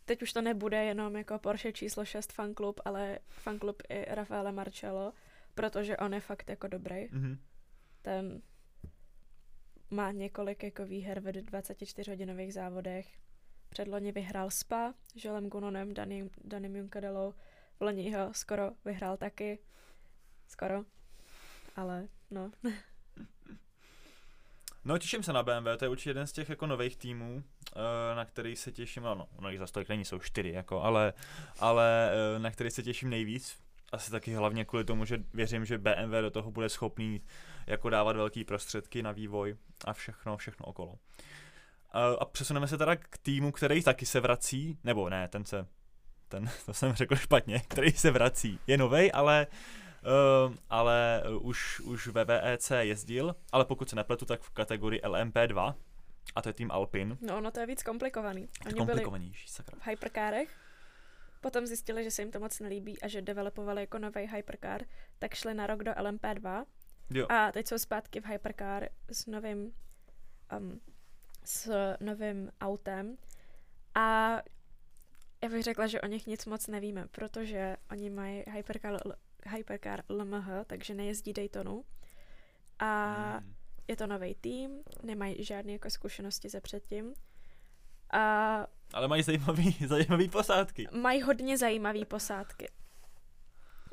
[SPEAKER 2] teď už to nebude jenom jako Porsche číslo 6 fanklub, ale fanklub i Rafaele Marcello, protože on je fakt jako dobrý. Mm-hmm. Ten má několik jako výher ve 24-hodinových závodech. Předloni vyhrál Spa, Želem Gunonem, Danim, Danim Junkadelou. V loni ho skoro vyhrál taky. Skoro. Ale no.
[SPEAKER 1] No, těším se na BMW, to je určitě jeden z těch jako nových týmů, eh, na který se těším, no, no jich zase tolik není, jsou čtyři, jako, ale, ale eh, na který se těším nejvíc. Asi taky hlavně kvůli tomu, že věřím, že BMW do toho bude schopný jako dávat velký prostředky na vývoj a všechno, všechno okolo. A přesuneme se teda k týmu, který taky se vrací, nebo ne, ten se, ten, to jsem řekl špatně, který se vrací. Je novej, ale Uh, ale už, už ve VEC jezdil, ale pokud se nepletu, tak v kategorii LMP2, a to je tým Alpin.
[SPEAKER 2] No, no to je víc komplikovaný.
[SPEAKER 1] Oni komplikovanější, sakra.
[SPEAKER 2] v hyperkárech, potom zjistili, že se jim to moc nelíbí a že developovali jako nový hypercar, tak šli na rok do LMP2 jo. a teď jsou zpátky v hypercar s novým um, s novým autem a já bych řekla, že o nich nic moc nevíme, protože oni mají hypercar Hypercar LMH, takže nejezdí Daytonu. A hmm. je to nový tým, nemají žádné jako zkušenosti ze předtím. A
[SPEAKER 1] ale mají zajímavý, zajímavý posádky.
[SPEAKER 2] Mají hodně zajímavé posádky.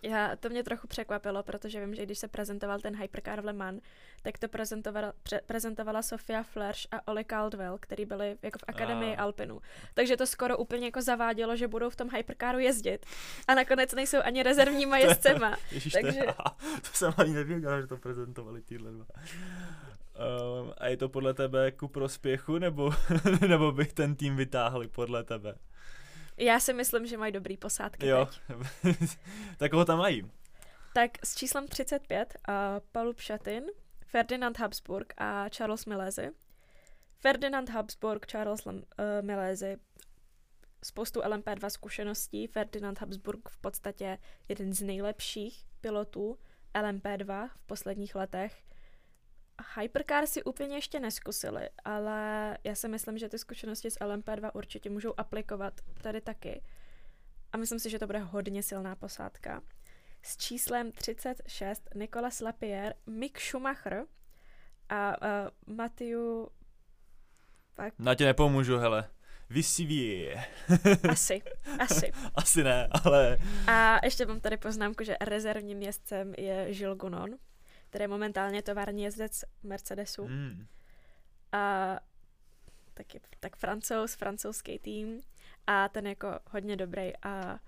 [SPEAKER 2] Já, to mě trochu překvapilo, protože vím, že když se prezentoval ten Hypercar v Le Mans, tak to prezentovala, pre, prezentovala Sofia Flash a Oli Caldwell, který byli jako v Akademii a. Alpinu. Takže to skoro úplně jako zavádělo, že budou v tom Hypercaru jezdit. A nakonec nejsou ani rezervníma jezdcema.
[SPEAKER 1] Ježiš, takže... to, to jsem ani nevěděl, že to prezentovali tíhle dva. Um, a je to podle tebe ku prospěchu, nebo, nebo by ten tým vytáhli podle tebe?
[SPEAKER 2] Já si myslím, že mají dobrý posádky
[SPEAKER 1] Jo, tak koho tam mají?
[SPEAKER 2] Tak s číslem 35 uh, Paul Pšatin, Ferdinand Habsburg a Charles Milezi. Ferdinand Habsburg, Charles uh, Milezi, spoustu LMP2 zkušeností. Ferdinand Habsburg v podstatě jeden z nejlepších pilotů LMP2 v posledních letech. Hypercar si úplně ještě neskusili, ale já si myslím, že ty zkušenosti z LMP2 určitě můžou aplikovat tady taky. A myslím si, že to bude hodně silná posádka. S číslem 36 Nicolas Lapierre, Mick Schumacher a uh, Matthew...
[SPEAKER 1] Pak... Na tě nepomůžu, hele. Vysivě.
[SPEAKER 2] asi, asi.
[SPEAKER 1] asi ne, ale...
[SPEAKER 2] A ještě mám tady poznámku, že rezervním městcem je Gilles Gunon, který je momentálně tovární jezdec Mercedesu. Mm. A taky, tak francouz, francouzský tým a ten jako hodně dobrý a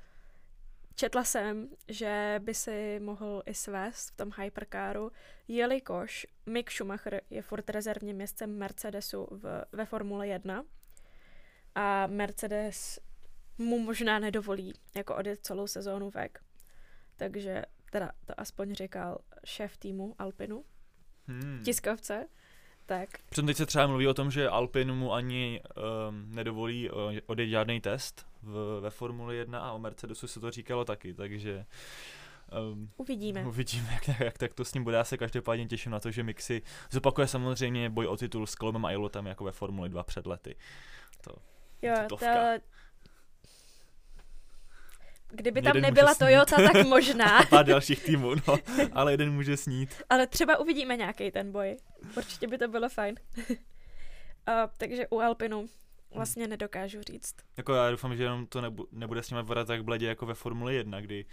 [SPEAKER 2] četla jsem, že by si mohl i svést v tom hypercaru, jelikož Mick Schumacher je furt rezervním městcem Mercedesu v, ve Formule 1 a Mercedes mu možná nedovolí jako odjet celou sezónu vek. Takže teda to aspoň říkal šéf týmu Alpinu, hmm. tiskovce, tak.
[SPEAKER 1] Přitom teď se třeba mluví o tom, že Alpin mu ani um, nedovolí uh, odjet žádný test v, ve Formuli 1 a o Mercedesu se to říkalo taky, takže
[SPEAKER 2] Um, uvidíme.
[SPEAKER 1] Uvidíme, jak, jak tak to s ním bude. Já se každopádně těším na to, že Mixi zopakuje samozřejmě boj o titul s Kolmem a Ilotem jako ve Formuli 2 před lety. To,
[SPEAKER 2] jo, to, Kdyby tam nebyla Toyota, tak možná.
[SPEAKER 1] a pár dalších týmů, no. Ale jeden může snít.
[SPEAKER 2] Ale třeba uvidíme nějaký ten boj. Určitě by to bylo fajn. uh, takže u Alpinu vlastně nedokážu říct.
[SPEAKER 1] Jako já doufám, že jenom to nebu- nebude s nimi vypadat tak bledě jako ve Formuli 1, kdy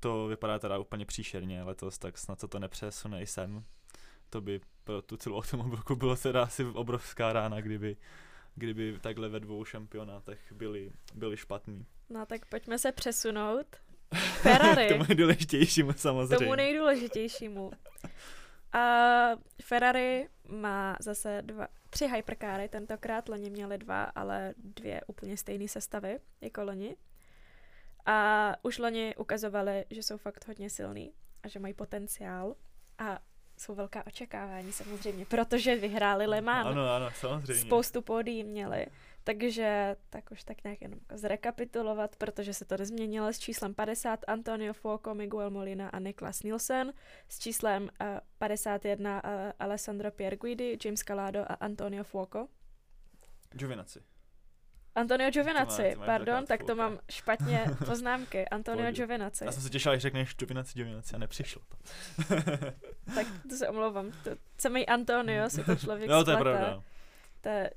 [SPEAKER 1] to vypadá teda úplně příšerně letos, tak snad se to nepřesune i sem. To by pro tu celou automobilku bylo teda asi obrovská rána, kdyby, kdyby takhle ve dvou šampionátech byli, byli špatní.
[SPEAKER 2] No tak pojďme se přesunout. Ferrari.
[SPEAKER 1] K tomu nejdůležitějšímu samozřejmě.
[SPEAKER 2] Tomu nejdůležitějšímu. A Ferrari má zase dva, tři hypercary, tentokrát loni měli dva, ale dvě úplně stejné sestavy jako loni. A už loni ukazovali, že jsou fakt hodně silný a že mají potenciál. A jsou velká očekávání samozřejmě, protože vyhráli Le Mans.
[SPEAKER 1] Ano, ano, samozřejmě.
[SPEAKER 2] Spoustu pódií měli. Takže tak už tak nějak jenom zrekapitulovat, protože se to nezměnilo s číslem 50 Antonio Fuoco, Miguel Molina a Niklas Nielsen, s číslem uh, 51 uh, Alessandro Pierguidi, James Calado a Antonio Fuoco.
[SPEAKER 1] Giovinazzi.
[SPEAKER 2] Antonio Giovinazzi, pardon, tak to mám špatně poznámky. Antonio Giovinazzi.
[SPEAKER 1] Já jsem se těšil, že řekneš Giovinazzi, Giovinazzi a nepřišlo to.
[SPEAKER 2] tak to se omlouvám. To, samý Antonio si to člověk
[SPEAKER 1] No, to je pravda.
[SPEAKER 2] To je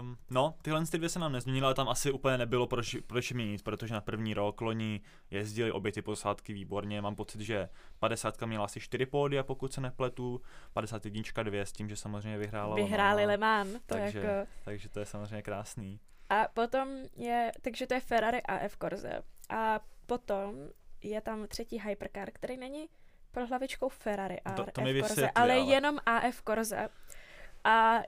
[SPEAKER 1] Um, no, tyhle ty dvě se nám nezměnily, ale tam asi úplně nebylo proč, proč měnit, protože na první rok loni jezdili obě ty posádky výborně. Mám pocit, že 50 měla asi 4 pódia, pokud se nepletu, 51 dvě s tím, že samozřejmě vyhrála
[SPEAKER 2] Vyhráli Le Mans,
[SPEAKER 1] to takže,
[SPEAKER 2] jako...
[SPEAKER 1] takže to je samozřejmě krásný.
[SPEAKER 2] A potom je, takže to je Ferrari a F Corse. A potom je tam třetí hypercar, který není pod hlavičkou Ferrari a to, to F Corse, ale, ale jenom AF Corse. A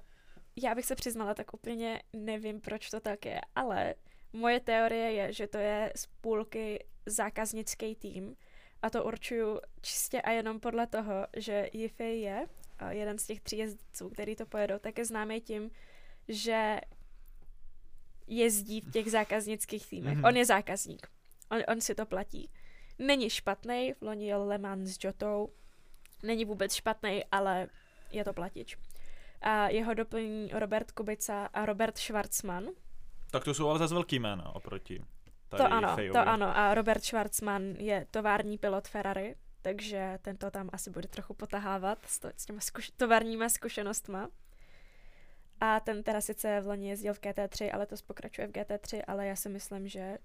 [SPEAKER 2] já bych se přiznala, tak úplně nevím, proč to tak je, ale moje teorie je, že to je z půlky zákaznický tým a to určuju čistě a jenom podle toho, že Yifei je jeden z těch tří jezdců, který to pojedou, tak je známý tím, že jezdí v těch zákaznických týmech. Mm-hmm. On je zákazník. On, on si to platí. Není špatný, v loni jel Le Mans s Jotou. Není vůbec špatný, ale je to platič a jeho doplní Robert Kubica a Robert Schwarzman.
[SPEAKER 1] Tak to jsou ale zase velký jména oproti
[SPEAKER 2] tady To ano, Fejovi. to ano. A Robert Schwarzman je tovární pilot Ferrari, takže tento tam asi bude trochu potahávat s, to, s těma zkuš- továrníma zkušenostma. A ten teda sice v loni jezdil v GT3, ale to pokračuje v GT3, ale já si myslím, že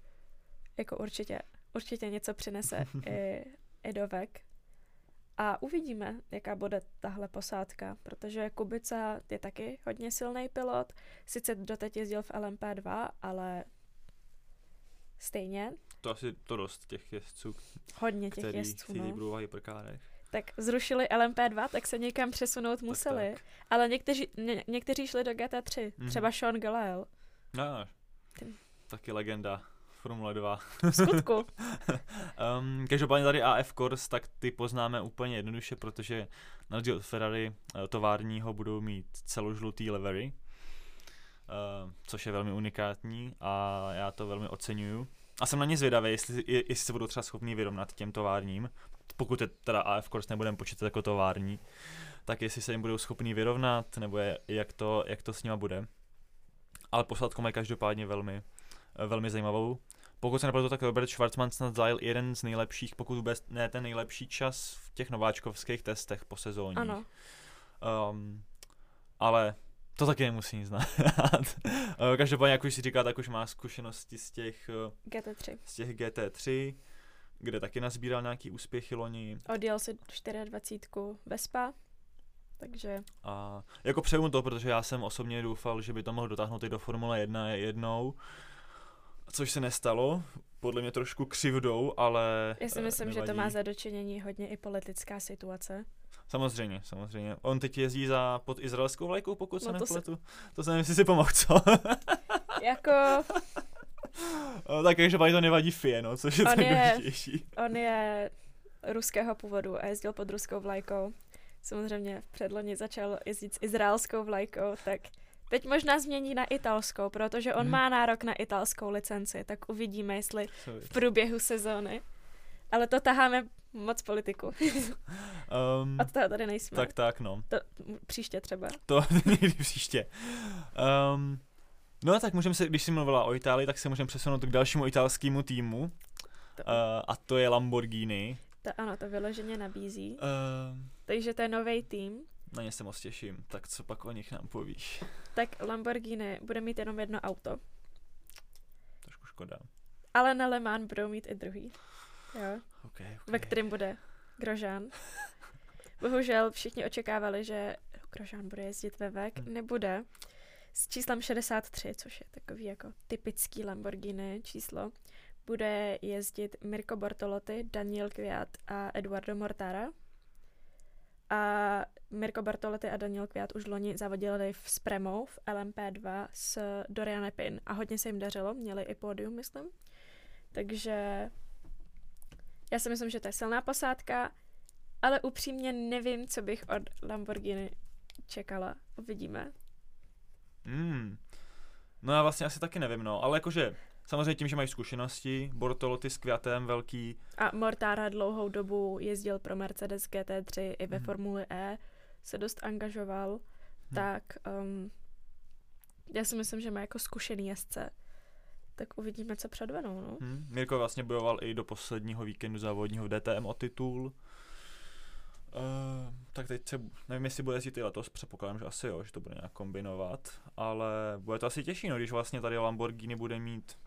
[SPEAKER 2] jako určitě, určitě něco přinese i, i do VEK. A uvidíme, jaká bude tahle posádka, protože Kubica je taky hodně silný pilot, sice doteď jezdil v LMP2, ale stejně.
[SPEAKER 1] To asi to dost těch jezdců,
[SPEAKER 2] Hodně těch jezdců,
[SPEAKER 1] no.
[SPEAKER 2] budou
[SPEAKER 1] hyperkárech.
[SPEAKER 2] Tak zrušili LMP2, tak se někam přesunout museli. Tak, tak. Ale někteří, ně, někteří šli do GT3, mm. třeba Sean Galael.
[SPEAKER 1] No, taky legenda. Formule 2.
[SPEAKER 2] V skutku.
[SPEAKER 1] um, každopádně tady AF Corse, tak ty poznáme úplně jednoduše, protože na rozdíl od Ferrari eh, továrního budou mít celožlutý livery, uh, což je velmi unikátní a já to velmi oceňuju. a jsem na ně zvědavý, jestli, jestli se budou třeba schopní vyrovnat těm továrním, pokud je teda AF Course nebudeme počítat jako tovární, tak jestli se jim budou schopní vyrovnat, nebo je, jak, to, jak to s nima bude. Ale posádku mají každopádně velmi, velmi zajímavou. Pokud se nepletu, tak Robert Schwarzman snad zajel jeden z nejlepších, pokud vůbec ne ten nejlepší čas v těch nováčkovských testech po sezóně.
[SPEAKER 2] Ano.
[SPEAKER 1] Um, ale to taky nemusí nic znát. Eh, každopádně, jak už si říká, tak už má zkušenosti z těch, eh,
[SPEAKER 2] GT3.
[SPEAKER 1] z těch GT3, kde taky nazbíral nějaký úspěchy loni.
[SPEAKER 2] Odjel si 24 Vespa, takže
[SPEAKER 1] A jako přeju to, protože já jsem osobně doufal, že by to mohl dotáhnout i do Formule 1 jednou, což se nestalo, podle mě trošku křivdou, ale
[SPEAKER 2] já si
[SPEAKER 1] eh,
[SPEAKER 2] myslím, že to
[SPEAKER 1] nevadí.
[SPEAKER 2] má za dočinění hodně i politická situace.
[SPEAKER 1] Samozřejmě, samozřejmě. On teď jezdí za pod izraelskou vlajkou, pokud se
[SPEAKER 2] No to se-
[SPEAKER 1] nepletu. To jsem nevím, jestli si pomohl, co?
[SPEAKER 2] jako
[SPEAKER 1] No, tak takže to nevadí FIE, no, což je
[SPEAKER 2] On je- on je ruského původu a jezdil pod ruskou vlajkou. Samozřejmě v předloni začal jezdit s izraelskou vlajkou, tak teď možná změní na italskou, protože on
[SPEAKER 1] Hmm.
[SPEAKER 2] má nárok na italskou licenci, tak uvidíme, jestli v průběhu sezóny. Ale to taháme moc politiku.
[SPEAKER 1] Um,
[SPEAKER 2] Od toho tady nejsme.
[SPEAKER 1] tak, tak, no.
[SPEAKER 2] To, příště třeba.
[SPEAKER 1] To někdy příště. Um, no tak můžeme se, když jsi mluvila o Itálii, tak se můžeme přesunout k dalšímu italskému týmu.
[SPEAKER 2] To,
[SPEAKER 1] Uh, a to je Lamborghini.
[SPEAKER 2] to, ano, to vyloženě nabízí.
[SPEAKER 1] Uh,
[SPEAKER 2] Takže to je nový tým.
[SPEAKER 1] na ně se moc těším. Tak co pak o nich nám povíš?
[SPEAKER 2] Tak Lamborghini bude mít jenom jedno auto.
[SPEAKER 1] Trošku škoda.
[SPEAKER 2] Ale na Le Mans budou mít i druhý. Jo.
[SPEAKER 1] Okay, okay.
[SPEAKER 2] ve kterém bude Grožán. Bohužel všichni očekávali, že Grožán bude jezdit ve VEC.
[SPEAKER 1] Hmm.
[SPEAKER 2] Nebude. S číslem 63, což je takový jako typický Lamborghini číslo, bude jezdit Mirko Bortolotti, Daniel Kviat a Eduardo Mortara. A Mirko Bartolotti a Daniel Kviat už loni zavodili v Spremou v LMP2 s Dorian Pin a hodně se jim dařilo, měli i pódium, myslím. Takže já si myslím, že to je silná posádka, ale upřímně nevím, co bych od Lamborghini čekala. Uvidíme.
[SPEAKER 1] Mm. No já vlastně asi taky nevím, no, ale jakože samozřejmě tím, že mají zkušenosti, Bortolotti s Kviatem velký,
[SPEAKER 2] A Mortara dlouhou dobu jezdil pro Mercedes GT3 i ve
[SPEAKER 1] Mhm.
[SPEAKER 2] Formuli E, se dost angažoval,
[SPEAKER 1] Hm.
[SPEAKER 2] tak um, já si myslím, že má jako zkušený jezdce. Tak uvidíme, co předvedou, no.
[SPEAKER 1] hm. Mirko vlastně bojoval i do posledního víkendu závodního v DTM o titul. Uh, tak teď se, nevím, jestli bude jezdit i letos, předpokládám, že asi jo, že to bude nějak kombinovat, ale bude to asi těžší, no, když vlastně tady Lamborghini bude mít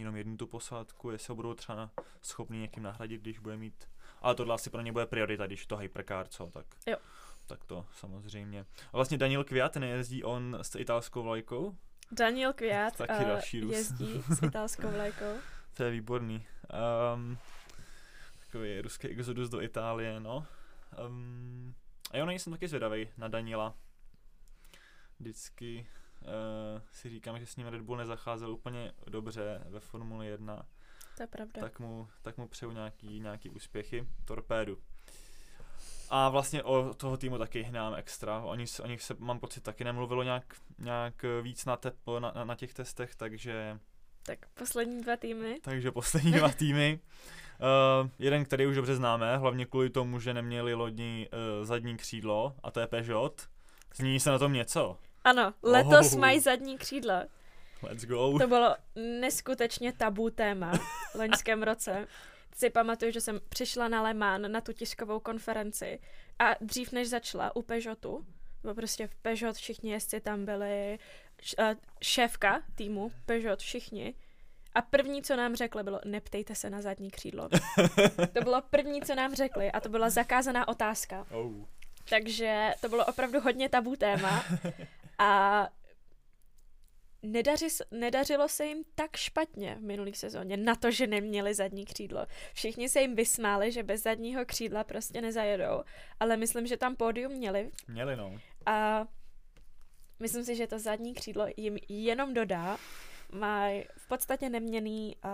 [SPEAKER 1] jenom jednu tu posádku, jestli ho budou třeba schopný někým nahradit, když bude mít, ale tohle asi pro ně bude priorita, když to hypercar, co, tak,
[SPEAKER 2] Jo.
[SPEAKER 1] tak to samozřejmě. A vlastně Daniel Kviat nejezdí on s italskou vlajkou?
[SPEAKER 2] Daniel Kviat
[SPEAKER 1] Taky
[SPEAKER 2] uh,
[SPEAKER 1] další Rus.
[SPEAKER 2] jezdí s italskou vlajkou.
[SPEAKER 1] To je výborný. Um, takový ruský exodus do Itálie, no. Um, a jo, no, jsem taky zvědavý na Daniela. Vždycky uh, si říkám, že s ním Red Bull nezacházel úplně dobře ve Formuli 1,
[SPEAKER 2] To je pravda.
[SPEAKER 1] tak mu, tak mu přeju nějaký, nějaký úspěchy. Torpédu. A vlastně o toho týmu taky hnám extra. O nich, o nich se, mám pocit, taky nemluvilo nějak, nějak víc na, te, na, na, těch testech, takže
[SPEAKER 2] Tak poslední dva týmy.
[SPEAKER 1] takže poslední dva týmy. Uh, jeden, který už dobře známe, hlavně kvůli tomu, že neměli lodní uh, zadní křídlo, a to je Peugeot. Změní se na tom něco.
[SPEAKER 2] Ano, letos
[SPEAKER 1] Oh.
[SPEAKER 2] mají zadní křídla.
[SPEAKER 1] Let's go.
[SPEAKER 2] To bylo neskutečně tabu téma v loňském roce. Si pamatuju, že jsem přišla na Le Mans na tu tiskovou konferenci a dřív než začala u Peugeotu, nebo prostě v Peugeot všichni jezdci tam byli, eh, šéfka týmu Peugeot všichni. A první, co nám řekli, bylo neptejte se na zadní křídlo. To bylo první, co nám řekli a to byla zakázaná otázka.
[SPEAKER 1] Oh.
[SPEAKER 2] Takže to bylo opravdu hodně tabu téma a nedaři, nedařilo se jim tak špatně v minulý sezóně na to, že neměli zadní křídlo. Všichni se jim vysmáli, že bez zadního křídla prostě nezajedou, ale myslím, že tam pódium měli
[SPEAKER 1] Měli no.
[SPEAKER 2] a myslím si, že to zadní křídlo jim jenom dodá. Mají v podstatě neměný uh,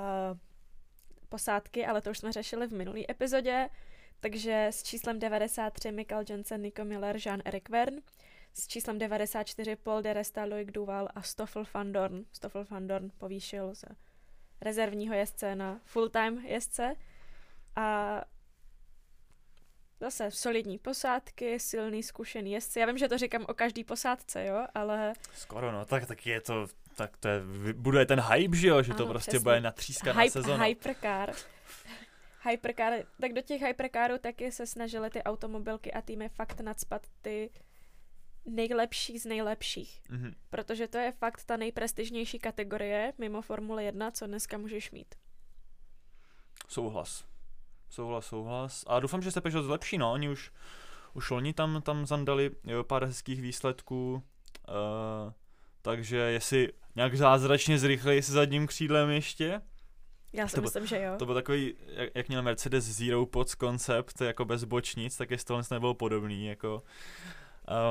[SPEAKER 2] posádky, ale to už jsme řešili v minulý epizodě. Takže s číslem 93 Michael Jensen, Nico Miller, Jean-Eric Verne. S číslem 94 Paul de Resta, Loic Duval a Stoffel van Dorn. Stoffel van Dorn povýšil z rezervního jezdce na full-time jezdce a zase solidní posádky, silný, zkušený jezdci. Já vím, že to říkám o každý posádce, jo, ale...
[SPEAKER 1] Skoro, no, tak, tak je to, tak to je, buduje ten hype, že jo, že
[SPEAKER 2] Ano,
[SPEAKER 1] to prostě
[SPEAKER 2] přesně.
[SPEAKER 1] bude natřískaná
[SPEAKER 2] Hype,
[SPEAKER 1] sezona.
[SPEAKER 2] hypercar. Hypercar, tak do těch hypercarů taky se snažily ty automobilky a týmy fakt nadspat ty nejlepší z nejlepších.
[SPEAKER 1] Mhm.
[SPEAKER 2] Protože to je fakt ta nejprestižnější kategorie mimo Formule 1, co dneska můžeš mít.
[SPEAKER 1] Souhlas. Souhlas, souhlas. A doufám, že se Peugeot zlepší, no, oni už, už loni tam, tam zandali jo, pár hezkých výsledků, uh, takže jestli nějak zázračně zrychlejí se zadním křídlem ještě,
[SPEAKER 2] Já si
[SPEAKER 1] To byl-
[SPEAKER 2] myslím, že jo.
[SPEAKER 1] to byl takový, jak, jak měl Mercedes Zero Pods koncept, jako bez bočnic, tak jestli tohle nebylo podobný, jako...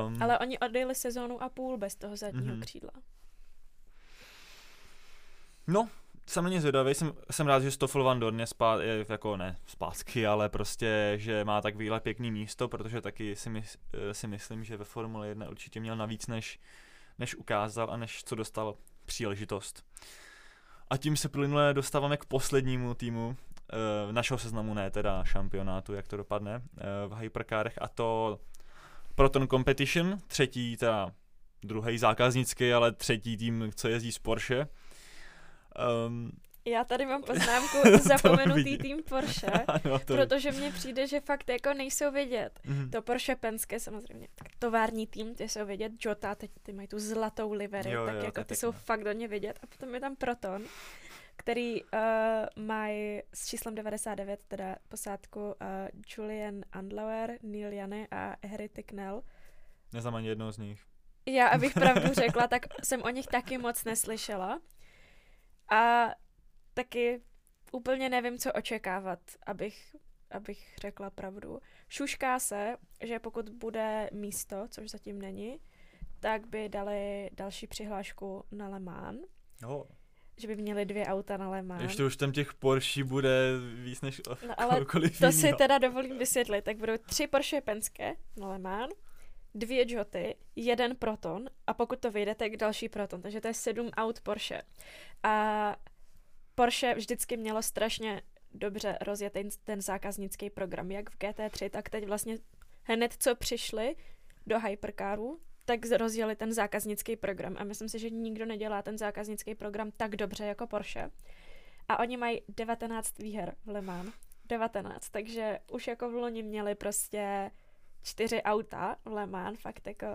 [SPEAKER 1] Um,
[SPEAKER 2] Ale oni odjeli sezónu a půl bez toho zadního
[SPEAKER 1] Mhm.
[SPEAKER 2] křídla.
[SPEAKER 1] No, jsem na ně zvědavý, jsem, jsem rád, že Stoffel Van Dorn je, spá, je jako ne zpátky, ale prostě, že má takovýhle pěkný místo, protože taky si, mys, eh, si myslím, že ve Formule 1 určitě měl navíc, než, než ukázal a než co dostal příležitost. A tím se plynule dostáváme k poslednímu týmu uh, našeho seznamu, ne teda šampionátu, jak to dopadne uh, v hypercarech a to Proton Competition, třetí, teda druhý zákaznický, ale třetí tým, co jezdí z Porsche. Um,
[SPEAKER 2] Já tady mám poznámku zapomenutý tým Porsche,
[SPEAKER 1] ano, to
[SPEAKER 2] protože mně přijde, že fakt jako nejsou vidět.
[SPEAKER 1] Mhm.
[SPEAKER 2] To Porsche Penske samozřejmě, tak tovární tým, ty jsou vidět, Jota, teď ty mají tu zlatou livery,
[SPEAKER 1] Jo,
[SPEAKER 2] tak
[SPEAKER 1] jo,
[SPEAKER 2] jako ty jsou fakt do ně vidět. A potom je tam Proton, který uh, mají s číslem 99 teda posádku uh, Julian Andlauer, Neil Jane a Harry Ticknell.
[SPEAKER 1] Neznám ani jednoho z nich.
[SPEAKER 2] Já, abych pravdu řekla, tak jsem o nich taky moc neslyšela. A taky úplně nevím, co očekávat, abych, abych řekla pravdu. Šušká se, že pokud bude místo, což zatím není, tak by dali další přihlášku na Le Mans,
[SPEAKER 1] No,
[SPEAKER 2] že by měli dvě auta na Le Mans.
[SPEAKER 1] ještě už tam těch Porsche bude víc než
[SPEAKER 2] No, ale To si
[SPEAKER 1] jinýho.
[SPEAKER 2] teda dovolím vysvětlit. Tak budou tři Porsche Penske na Le Mans, dvě Joty, jeden Proton a pokud to vyjde, tak další Proton. Takže to je sedm aut Porsche. A Porsche vždycky mělo strašně dobře rozjetý ten zákaznický program, jak v GT3, tak teď vlastně hned co přišli do hypercaru, tak rozjeli ten zákaznický program a myslím si, že nikdo nedělá ten zákaznický program tak dobře jako Porsche. A oni mají 19 výher v Le Mans. 19, takže už jako v loni měli prostě čtyři auta v Le Mans, fakt jako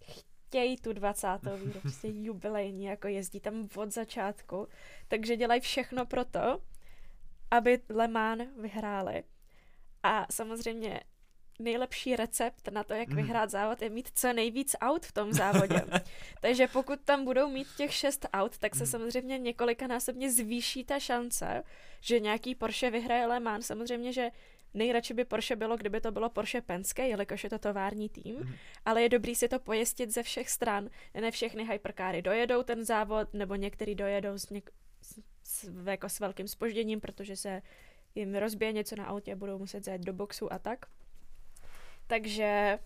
[SPEAKER 2] chtějí tu 20. výhru, prostě jubilejní, jako jezdí tam od začátku, takže dělají všechno pro to, aby Le Mans vyhráli. A samozřejmě nejlepší recept na to, jak
[SPEAKER 1] Mhm.
[SPEAKER 2] vyhrát závod, je mít co nejvíc aut v tom závodě. Takže pokud tam budou mít těch šest aut, tak se
[SPEAKER 1] Mhm.
[SPEAKER 2] samozřejmě několikanásobně zvýší ta šance, že nějaký Porsche vyhraje Le Mans. Samozřejmě, že nejradši by Porsche bylo, kdyby to bylo Porsche Penske, jelikož je to tovární tým,
[SPEAKER 1] Mhm.
[SPEAKER 2] ale je dobrý si to pojistit ze všech stran. Ne všechny hyperkáry dojedou ten závod, nebo některý dojedou s, něk- s, s, jako s velkým spožděním, protože se jim rozbije něco na autě a budou muset zajet do boxu a tak. Takže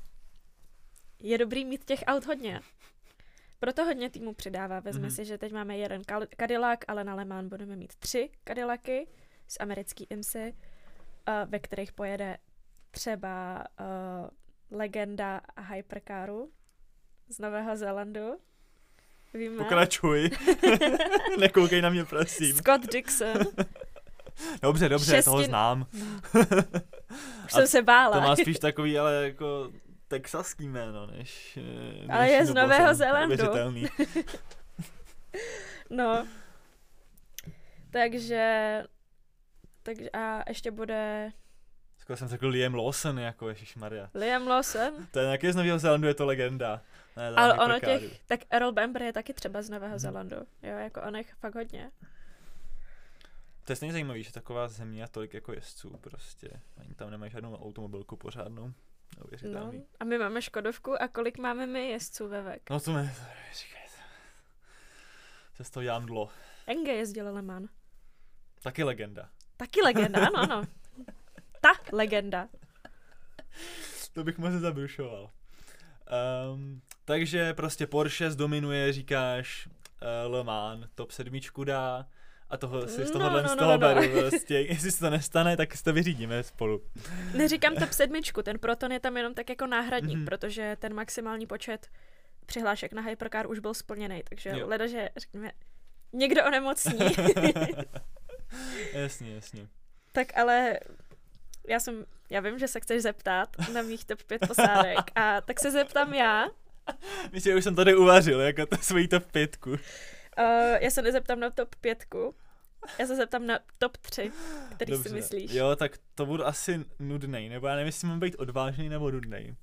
[SPEAKER 2] je dobrý mít těch aut hodně. Proto hodně týmu přidává. Vezme
[SPEAKER 1] Mhm.
[SPEAKER 2] si, že teď máme jeden Cadillac, ale na Le Mans budeme mít tři Cadillacy z americký IMSI, uh, ve kterých pojede třeba uh, legenda hypercaru z Nového Zélandu. Víme?
[SPEAKER 1] Pokračuj. Nekoukej na mě, prosím.
[SPEAKER 2] Scott Dixon.
[SPEAKER 1] Dobře, dobře, toho
[SPEAKER 2] Šestin-
[SPEAKER 1] znám.
[SPEAKER 2] Už jsem se bála.
[SPEAKER 1] To má spíš takový, ale jako texaský jméno, než... než
[SPEAKER 2] Ale je z Nového Zélandu. No. Takže... Takže a ještě bude
[SPEAKER 1] Skoro jsem řekl Liam Lawson, jako Maria.
[SPEAKER 2] Liam Lawson.
[SPEAKER 1] To je nějaký z Nového Zélandu, je to legenda. Ne,
[SPEAKER 2] Ale ono těch, tak Earl Bamber je taky třeba z Nového
[SPEAKER 1] Mhm.
[SPEAKER 2] Zélandu. Jo, jako on je fakt hodně.
[SPEAKER 1] To je stejně zajímavý, že taková země a tolik jako jezdců prostě. Oni tam nemají žádnou automobilku pořádnou.
[SPEAKER 2] No. A my máme Škodovku a kolik máme my jezdců ve VEK?
[SPEAKER 1] No to mi říkejte. Se z toho dělám dlo.
[SPEAKER 2] Enge jezdil Le Mans.
[SPEAKER 1] Taky legenda.
[SPEAKER 2] Taky legenda, ano, ano. Ta legenda.
[SPEAKER 1] To bych moc zabrušoval. Um, takže prostě Porsche zdominuje, říkáš, uh, Le Mans, top sedmičku dá a toho si z
[SPEAKER 2] No,
[SPEAKER 1] tohohle
[SPEAKER 2] no,
[SPEAKER 1] z
[SPEAKER 2] no,
[SPEAKER 1] toho
[SPEAKER 2] no, no.
[SPEAKER 1] beru prostě. Jestli se to nestane, tak si to vyřídíme spolu.
[SPEAKER 2] Neříkám top sedmičku, ten Proton je tam jenom tak jako náhradník,
[SPEAKER 1] Mhm.
[SPEAKER 2] mm-hmm. protože ten maximální počet přihlášek na Hypercar už byl splněný, takže
[SPEAKER 1] Jo.
[SPEAKER 2] leda, že řekněme, někdo onemocní,
[SPEAKER 1] jasně, jasně.
[SPEAKER 2] tak ale já jsem, já vím, že se chceš zeptat na mých top 5 posádek a tak se zeptám já.
[SPEAKER 1] Myslím, že už jsem tady uvařil, jako to svojí top pětku.
[SPEAKER 2] Uh, já se nezeptám na top 5, já se zeptám na top 3, který si myslíš.
[SPEAKER 1] Jo, tak to budu asi nudnej, nebo já nevím, jestli mám být odvážný nebo nudnej.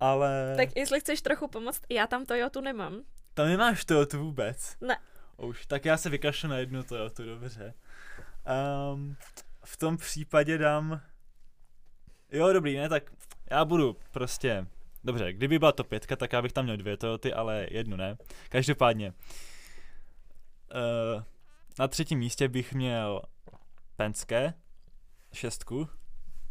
[SPEAKER 1] Ale
[SPEAKER 2] Tak jestli chceš trochu pomoct, já tam Toyotu nemám.
[SPEAKER 1] tam nemáš Toyotu vůbec.
[SPEAKER 2] Ne.
[SPEAKER 1] Už, tak já se vykašlu na jednu Toyotu, dobře. Um, v tom případě dám... Jo, dobrý, ne, tak já budu prostě... Dobře, kdyby byla to pětka, tak já bych tam měl dvě Toyoty, ale jednu ne. Každopádně. Uh, na třetím místě bych měl Penske, šestku,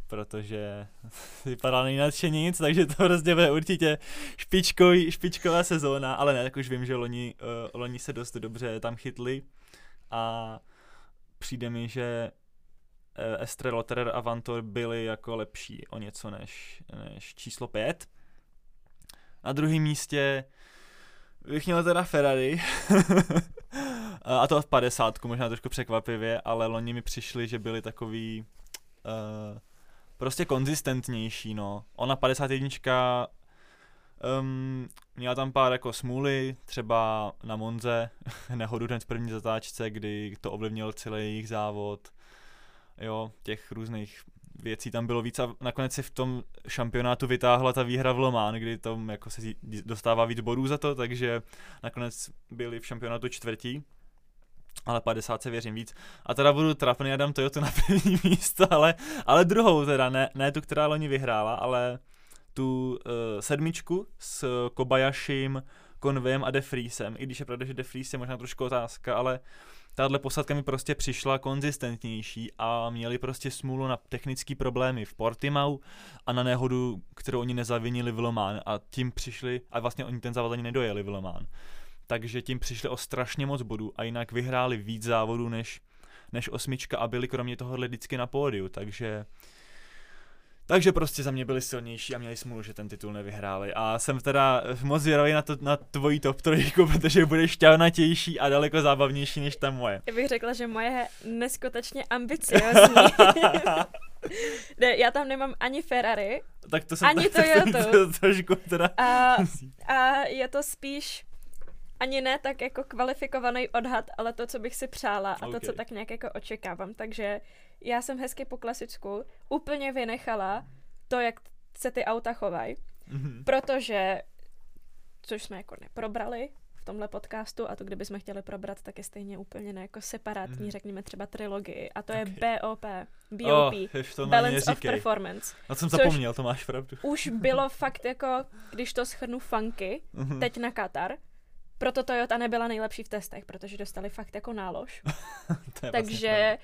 [SPEAKER 1] protože vypadá nejnadšení nic, takže to prostě bude určitě špičkový, špičková sezóna, ale ne, tak už vím, že loni, uh, loni se dost dobře tam chytli a přijde mi, že uh, Estre Lotterer a Vantor byli jako lepší o něco než, než číslo 5. Na druhém místě bych měl teda Ferrari. a to v 50, možná trošku překvapivě, ale loni mi přišli, že byli takový uh, prostě konzistentnější, no. Ona 51 um, měla tam pár jako smůly, třeba na Monze, nehodu hned v první zatáčce, kdy to ovlivnil celý jejich závod. Jo, těch různých věcí tam bylo víc a nakonec si v tom šampionátu vytáhla ta výhra v Le Mans, kdy tam jako se dostává víc bodů za to, takže nakonec byli v šampionátu čtvrtí ale 50 se věřím víc. A teda budu trapný a dám Toyota na první místo, ale, ale druhou teda, ne, ne tu, která loni vyhrála, ale tu uh, sedmičku s Kobayashim, Conveyem a De Vriesem, i když je pravda, že De Vries je možná trošku otázka, ale tahle posadka mi prostě přišla konzistentnější a měli prostě smůlu na technické problémy v Portimau a na nehodu, kterou oni nezavinili v Le Mans. A tím přišli, a vlastně oni ten závod ani nedojeli v Le Mans. Takže tím přišli o strašně moc bodů a jinak vyhráli víc závodů než, než osmička a byli kromě tohohle vždycky na pódiu, takže takže prostě za mě byli silnější a měli smůlu, že ten titul nevyhráli. A jsem teda moc zvědavý na, to, na tvojí top trojku, protože bude šťavnatější a daleko zábavnější než ta moje.
[SPEAKER 2] Já bych řekla, že moje je neskutečně ambiciozní. ne, já tam nemám ani Ferrari
[SPEAKER 1] Tak to jsem
[SPEAKER 2] Ani
[SPEAKER 1] tak, to, to trošku teda...
[SPEAKER 2] a, a je to spíš ani ne tak jako kvalifikovaný odhad, ale to, co bych si přála a to, co tak nějak jako očekávám. Takže já jsem hezky po klasicku úplně vynechala to, jak se ty auta chovají,
[SPEAKER 1] Mhm.
[SPEAKER 2] protože, což jsme jako neprobrali v tomhle podcastu a to, kdybychom chtěli probrat, tak je stejně úplně ne jako separátní,
[SPEAKER 1] Mhm.
[SPEAKER 2] řekněme třeba trilogii a to je
[SPEAKER 1] Ok.
[SPEAKER 2] BOP, BOP,
[SPEAKER 1] Oh, jež to na
[SPEAKER 2] Balance of. Performance.
[SPEAKER 1] Na jsem zapomněl, to máš pravdu.
[SPEAKER 2] Už bylo fakt jako, když to schrnu funky,
[SPEAKER 1] Mhm.
[SPEAKER 2] teď na Katar, proto Toyota nebyla nejlepší v testech, protože dostali fakt jako nálož.
[SPEAKER 1] Je vlastně
[SPEAKER 2] Takže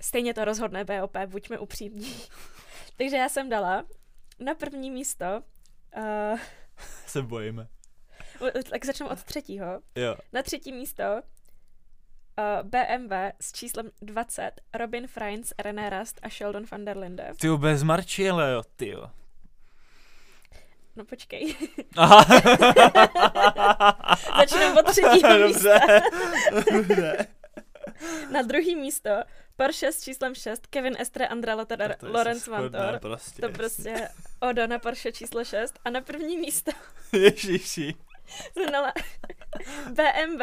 [SPEAKER 2] stejně to rozhodne BOP, buďme upřímní. Takže já jsem dala na první místo, uh,
[SPEAKER 1] se bojíme.
[SPEAKER 2] tak začnu od třetího,
[SPEAKER 1] Jo.
[SPEAKER 2] na třetí místo uh, BMW s číslem 20, Robin Frains, René Rast a Sheldon van der Linde.
[SPEAKER 1] Ty bez Marčiele, jo, ty jo.
[SPEAKER 2] No počkej,
[SPEAKER 1] Aha.
[SPEAKER 2] začneme od třetího místa.
[SPEAKER 1] Dobře. Dobře.
[SPEAKER 2] Na druhý místo Porsche s číslem 6, Kevin Estre, Andra
[SPEAKER 1] je
[SPEAKER 2] Lorenz Vantor.
[SPEAKER 1] Prostě,
[SPEAKER 2] To prostě Odo na Porsche číslo 6 a na první místo
[SPEAKER 1] Ježiši.
[SPEAKER 2] jsem dala BMW,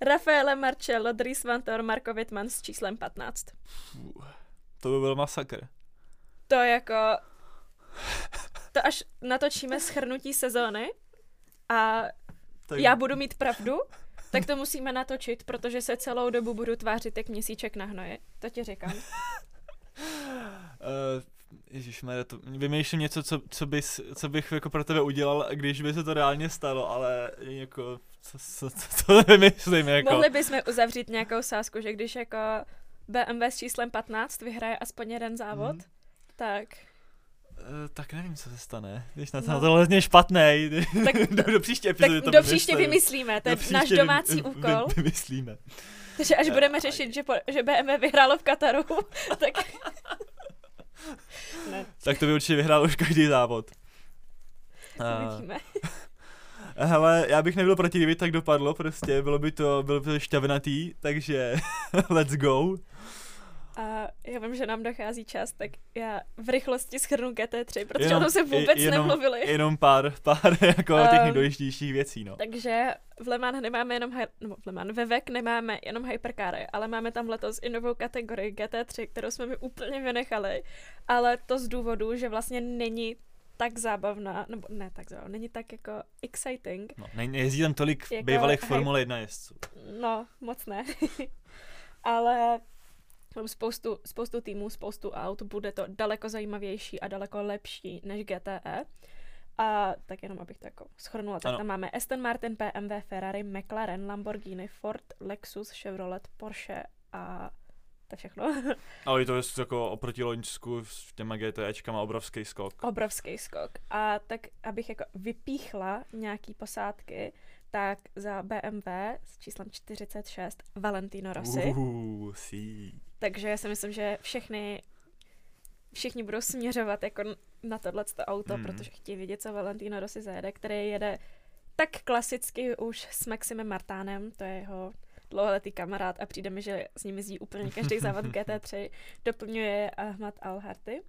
[SPEAKER 2] Rafaele Marcello, Dries Vantor, Marko Wittmann s číslem 15.
[SPEAKER 1] Fuh, To by byl masakr.
[SPEAKER 2] To jako... To až natočíme schrnutí sezóny a
[SPEAKER 1] Tak,
[SPEAKER 2] já budu mít pravdu, tak to musíme natočit, protože se celou dobu budu tvářit jak měsíček na hnoji. To ti říkám.
[SPEAKER 1] Uh, Ježišmarja, to vymýšlím něco, co, co, bys, co bych jako pro tebe udělal, když by se to reálně stalo, ale jako, co, co, co, co vymýšlím, jako.
[SPEAKER 2] Mohli bychom uzavřít nějakou sázku, že když jako BMW s číslem 15 vyhraje aspoň jeden závod,
[SPEAKER 1] Mhm.
[SPEAKER 2] tak...
[SPEAKER 1] Uh, tak nevím, co se stane. Když na to,
[SPEAKER 2] No.
[SPEAKER 1] to hrozně špatný.
[SPEAKER 2] Tak-
[SPEAKER 1] do, do příští
[SPEAKER 2] Tak
[SPEAKER 1] epizody to
[SPEAKER 2] do příště
[SPEAKER 1] vymyslím.
[SPEAKER 2] vymyslíme, to je
[SPEAKER 1] Do
[SPEAKER 2] náš
[SPEAKER 1] příště
[SPEAKER 2] domácí
[SPEAKER 1] vym-
[SPEAKER 2] úkol.
[SPEAKER 1] Vy, vymyslíme.
[SPEAKER 2] Takže až budeme řešit, že, po, že BMW vyhrálo v Kataru, tak...
[SPEAKER 1] ne. Tak to by určitě vyhrál už každý závod.
[SPEAKER 2] Uvidíme.
[SPEAKER 1] Hele, já bych nebyl proti, kdyby tak dopadlo, prostě bylo by to, bylo by to šťavnatý, takže let's go.
[SPEAKER 2] A já vím, že nám dochází čas, tak já v rychlosti schrnu GT3, protože jenom, o tom se vůbec jenom, nemluvili.
[SPEAKER 1] Jenom pár, pár jako um, těch nejdůležitějších věcí, no.
[SPEAKER 2] Takže v Le Mans nemáme jenom, nebo v Le Mans, ve VEC nemáme jenom hypercary, ale máme tam letos i novou kategorii GT3, kterou jsme mi úplně vynechali, ale to z důvodu, že vlastně není tak zábavná, nebo ne tak zábavná, není tak jako exciting.
[SPEAKER 1] No, ne, jezdí tam tolik jako bývalých Formule 1 jezdců.
[SPEAKER 2] No, moc ne. ale spoustu, spoustu týmů, spoustu aut, bude to daleko zajímavější a daleko lepší než GTE. A tak jenom abych to jako schrnula, tak ano. tam máme Aston Martin, BMW, Ferrari, McLaren, Lamborghini, Ford, Lexus, Chevrolet, Porsche a to je všechno.
[SPEAKER 1] Ale to je jako oproti Loňsku s těma GTEčkama obrovský skok.
[SPEAKER 2] Obrovský skok. A tak, abych jako vypíchla nějaký posádky, tak za BMW s číslem 46 Valentino Rossi.
[SPEAKER 1] Uh, sí.
[SPEAKER 2] Takže já si myslím, že všechny všichni budou směřovat jako na tohle auto, mm. protože chtějí vidět, co Valentino Rossi zajede, který jede tak klasicky už s Maximem Martánem, to je jeho dlouholetý kamarád a přijde mi, že s ním jezdí úplně každý závod GT3. Doplňuje Ahmad Alharty.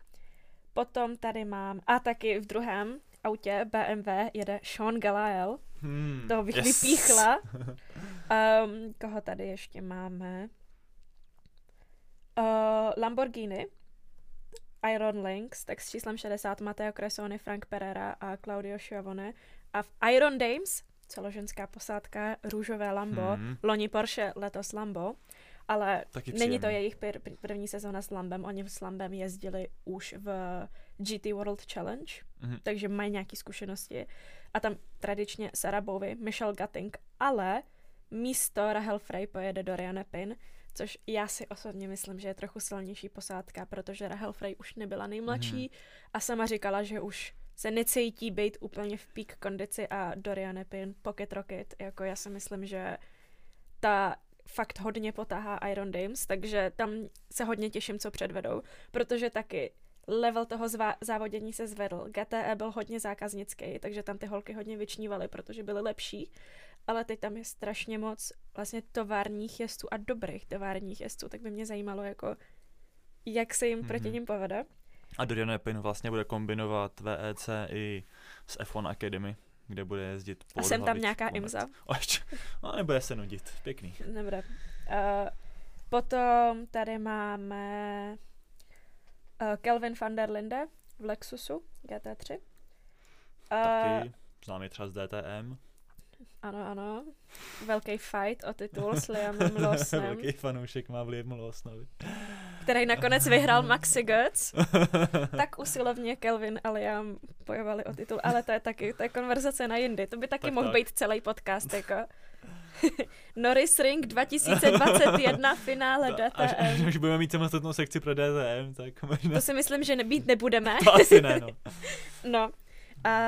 [SPEAKER 2] Potom tady mám, a taky v druhém autě BMW jede Sean Galael. Hmm, Toho bych yes. vypíchla. Um, koho tady ještě máme? Uh, Lamborghini, Iron Links, tak s číslem 60 Matteo Cresoni, Frank Pereira a Claudio Schiavone. A v Iron Dames celoženská posádka, růžové Lambo, hmm. loni Porsche, letos Lambo, ale Taky není to jejich pr- první sezóna s Lambem, oni s Lambem jezdili už v GT World Challenge, hmm. takže mají nějaké zkušenosti a tam tradičně Sarah Bowie, Michelle Gutting, ale místo Rahel Frey pojede Dorian Pin, což já si osobně myslím, že je trochu silnější posádka, protože Rahel Frey už nebyla nejmladší hmm. a sama říkala, že už se necítí být úplně v peak kondici a Dorian Pin, Pocket Rocket, jako já si myslím, že ta fakt hodně potáhá Iron Dames, takže tam se hodně těším, co předvedou, protože taky level toho zvá- závodění se zvedl. GTE byl hodně zákaznický, takže tam ty holky hodně vyčnívaly, protože byly lepší, ale teď tam je strašně moc vlastně továrních jezdců a dobrých továrních jezdců, tak by mě zajímalo, jako jak se jim mm-hmm. proti ním povede.
[SPEAKER 1] A Dorian Epin vlastně bude kombinovat VEC i s F1 Academy, kde bude jezdit
[SPEAKER 2] po A jsem tam nějaká moment. imza?
[SPEAKER 1] O, ještě. No, nebude se nudit. Pěkný.
[SPEAKER 2] Dobré. Uh, potom tady máme uh, Kelvin van der Linde v Lexusu GT3. Uh,
[SPEAKER 1] Taky známý třeba z DTM.
[SPEAKER 2] Ano, ano. Velký fight o titul s Liamem Lawsonem.
[SPEAKER 1] Velký fanoušek má v Liam Lawsonovi
[SPEAKER 2] který nakonec vyhrál Maxi Götz, tak usilovně Kelvin a Liam bojovali o titul, ale to je taky, to je konverzace na jindy, to by taky tak mohl tak. být celý podcast, jako. Norris Ring 2021 finále DTM. Až,
[SPEAKER 1] až, až budeme mít samostatnou sekci pro DTM, tak možná...
[SPEAKER 2] To si myslím, že nebýt nebudeme.
[SPEAKER 1] to asi ne, no.
[SPEAKER 2] no. A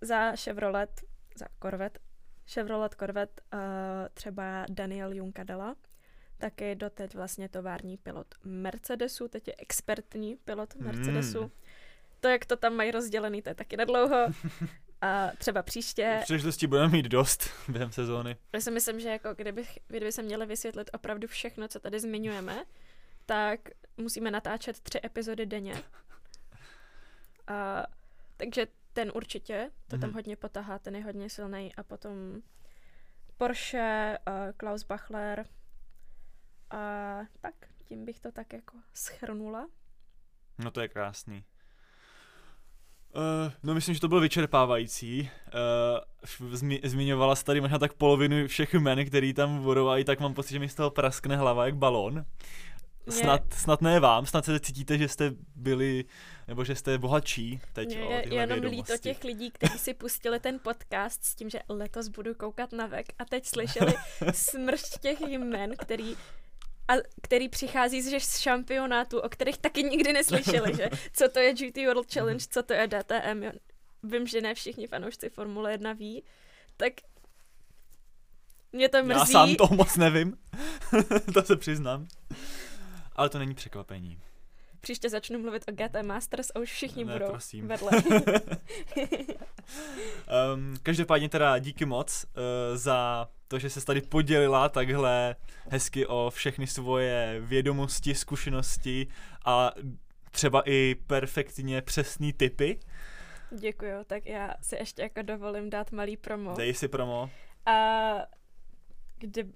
[SPEAKER 2] za Chevrolet, za Corvette, Chevrolet Corvette uh, třeba Daniel Junkadela, taky doteď vlastně tovární pilot Mercedesu, teď je expertní pilot hmm. Mercedesu. Hmm. To, jak to tam mají rozdělený, to je taky nedlouho. A třeba příště...
[SPEAKER 1] Příležitosti budeme mít dost během sezóny.
[SPEAKER 2] Já si myslím, že jako kdyby, kdyby se měli vysvětlit opravdu všechno, co tady zmiňujeme, tak musíme natáčet tři epizody denně. A, takže ten určitě, to mm. tam mhm. hodně potahá, ten je hodně silný. A potom Porsche, uh, Klaus Bachler, a tak, tím bych to tak jako schrnula.
[SPEAKER 1] No to je krásný. Uh, no myslím, že to bylo vyčerpávající. Uh, zmi- zmiňovala jsi tady možná tak polovinu všech jmen, který tam budou a i tak mám pocit, že mi z toho praskne hlava jak balón. Snad, snad ne vám, snad se cítíte, že jste byli, nebo že jste bohatší teď Mě, o
[SPEAKER 2] tyhle jenom líto těch lidí, kteří si pustili ten podcast s tím, že letos budu koukat na vek a teď slyšeli smršť těch jmen, který a který přichází z, z šampionátu, o kterých taky nikdy neslyšeli, že co to je GT World Challenge, co to je DTM. Vím, že ne všichni fanoušci Formule 1 ví, tak mě to mrzí.
[SPEAKER 1] Já sám to moc nevím. to se přiznám. Ale to není překvapení.
[SPEAKER 2] Příště začnu mluvit o GT Masters a už všichni
[SPEAKER 1] Ne,
[SPEAKER 2] budou
[SPEAKER 1] prosím.
[SPEAKER 2] vedle.
[SPEAKER 1] Um, každopádně teda díky moc uh, za to, že se tady podělila takhle hezky o všechny svoje vědomosti, zkušenosti a třeba i perfektně přesný typy.
[SPEAKER 2] Děkuju, tak já si ještě jako dovolím dát malý promo.
[SPEAKER 1] Dej si promo.
[SPEAKER 2] A kdy, um,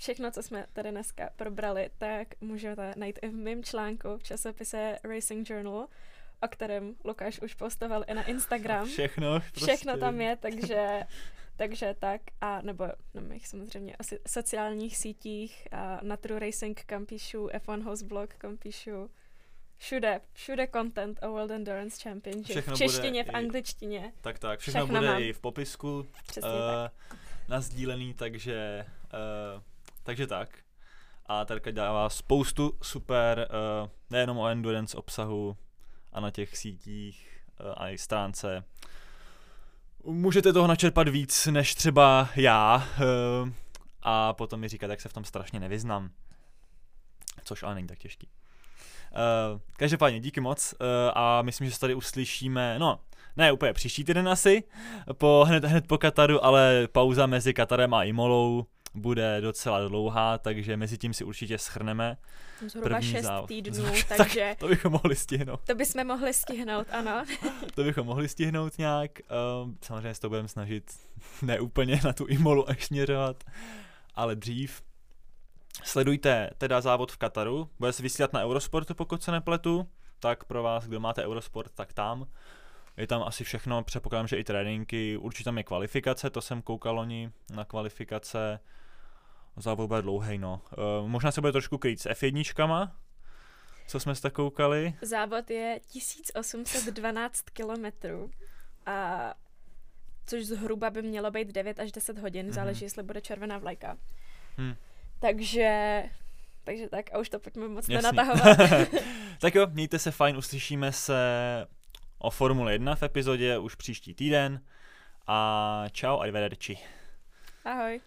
[SPEAKER 2] všechno, co jsme tady dneska probrali, tak můžete najít i v mém článku v časopise Racing Journal, o kterém Lukáš už postoval i na Instagram.
[SPEAKER 1] Všechno. Prostě.
[SPEAKER 2] Všechno tam je, takže, takže tak. A nebo na mých samozřejmě asi sociálních sítích a na True Racing kam píšu, F1 Host Blog kam píšu. Všude, všude content o World Endurance Championship.
[SPEAKER 1] Všechno
[SPEAKER 2] v češtině, v angličtině.
[SPEAKER 1] Tak tak, všechno,
[SPEAKER 2] Všechno
[SPEAKER 1] bude
[SPEAKER 2] mám.
[SPEAKER 1] i v popisku
[SPEAKER 2] Přesně
[SPEAKER 1] uh,
[SPEAKER 2] tak.
[SPEAKER 1] nazdílený, takže, uh, takže tak. A Terka dává spoustu super, uh, nejenom o endurance obsahu a na těch sítích uh, a i stránce. Můžete toho načerpat víc než třeba já uh, a potom mi říkat, jak se v tom strašně nevyznám. Což ale není tak těžký. Uh, každopádně díky moc uh, a myslím, že se tady uslyšíme, no, ne úplně příští týden asi, po, hned, hned po Kataru, ale pauza mezi Katarem a Imolou bude docela dlouhá, takže mezi tím si určitě schrneme.
[SPEAKER 2] Zhruba
[SPEAKER 1] první
[SPEAKER 2] šest
[SPEAKER 1] závod.
[SPEAKER 2] týdnů,
[SPEAKER 1] Tak-
[SPEAKER 2] takže
[SPEAKER 1] To bychom mohli stihnout.
[SPEAKER 2] to bychom mohli stihnout, ano.
[SPEAKER 1] To bychom mohli stihnout nějak. Um, samozřejmě se to budeme snažit ne úplně na tu Imolu až směřovat, ale dřív. Sledujte teda závod v Kataru, bude se vysílat na Eurosportu, pokud se nepletu, tak pro vás, kdo máte Eurosport, tak tam. Je tam asi všechno, předpokládám, že i tréninky, určitě tam je kvalifikace, to jsem koukal loni na kvalifikace. Závod bude dlouhý, no. Uh, možná se bude trošku krýt s F1, co jsme se tak koukali.
[SPEAKER 2] Závod je 1812 kilometrů a což zhruba by mělo být 9 až 10 hodin,
[SPEAKER 1] Mhm.
[SPEAKER 2] mm-hmm. záleží, jestli bude červená vlajka.
[SPEAKER 1] Hm.
[SPEAKER 2] Takže, takže tak a už to pojďme moc
[SPEAKER 1] Jasný.
[SPEAKER 2] nenatahovat.
[SPEAKER 1] tak jo, mějte se fajn, uslyšíme se o Formule 1 v epizodě už příští týden a čau, arrivederci.
[SPEAKER 2] Ahoj.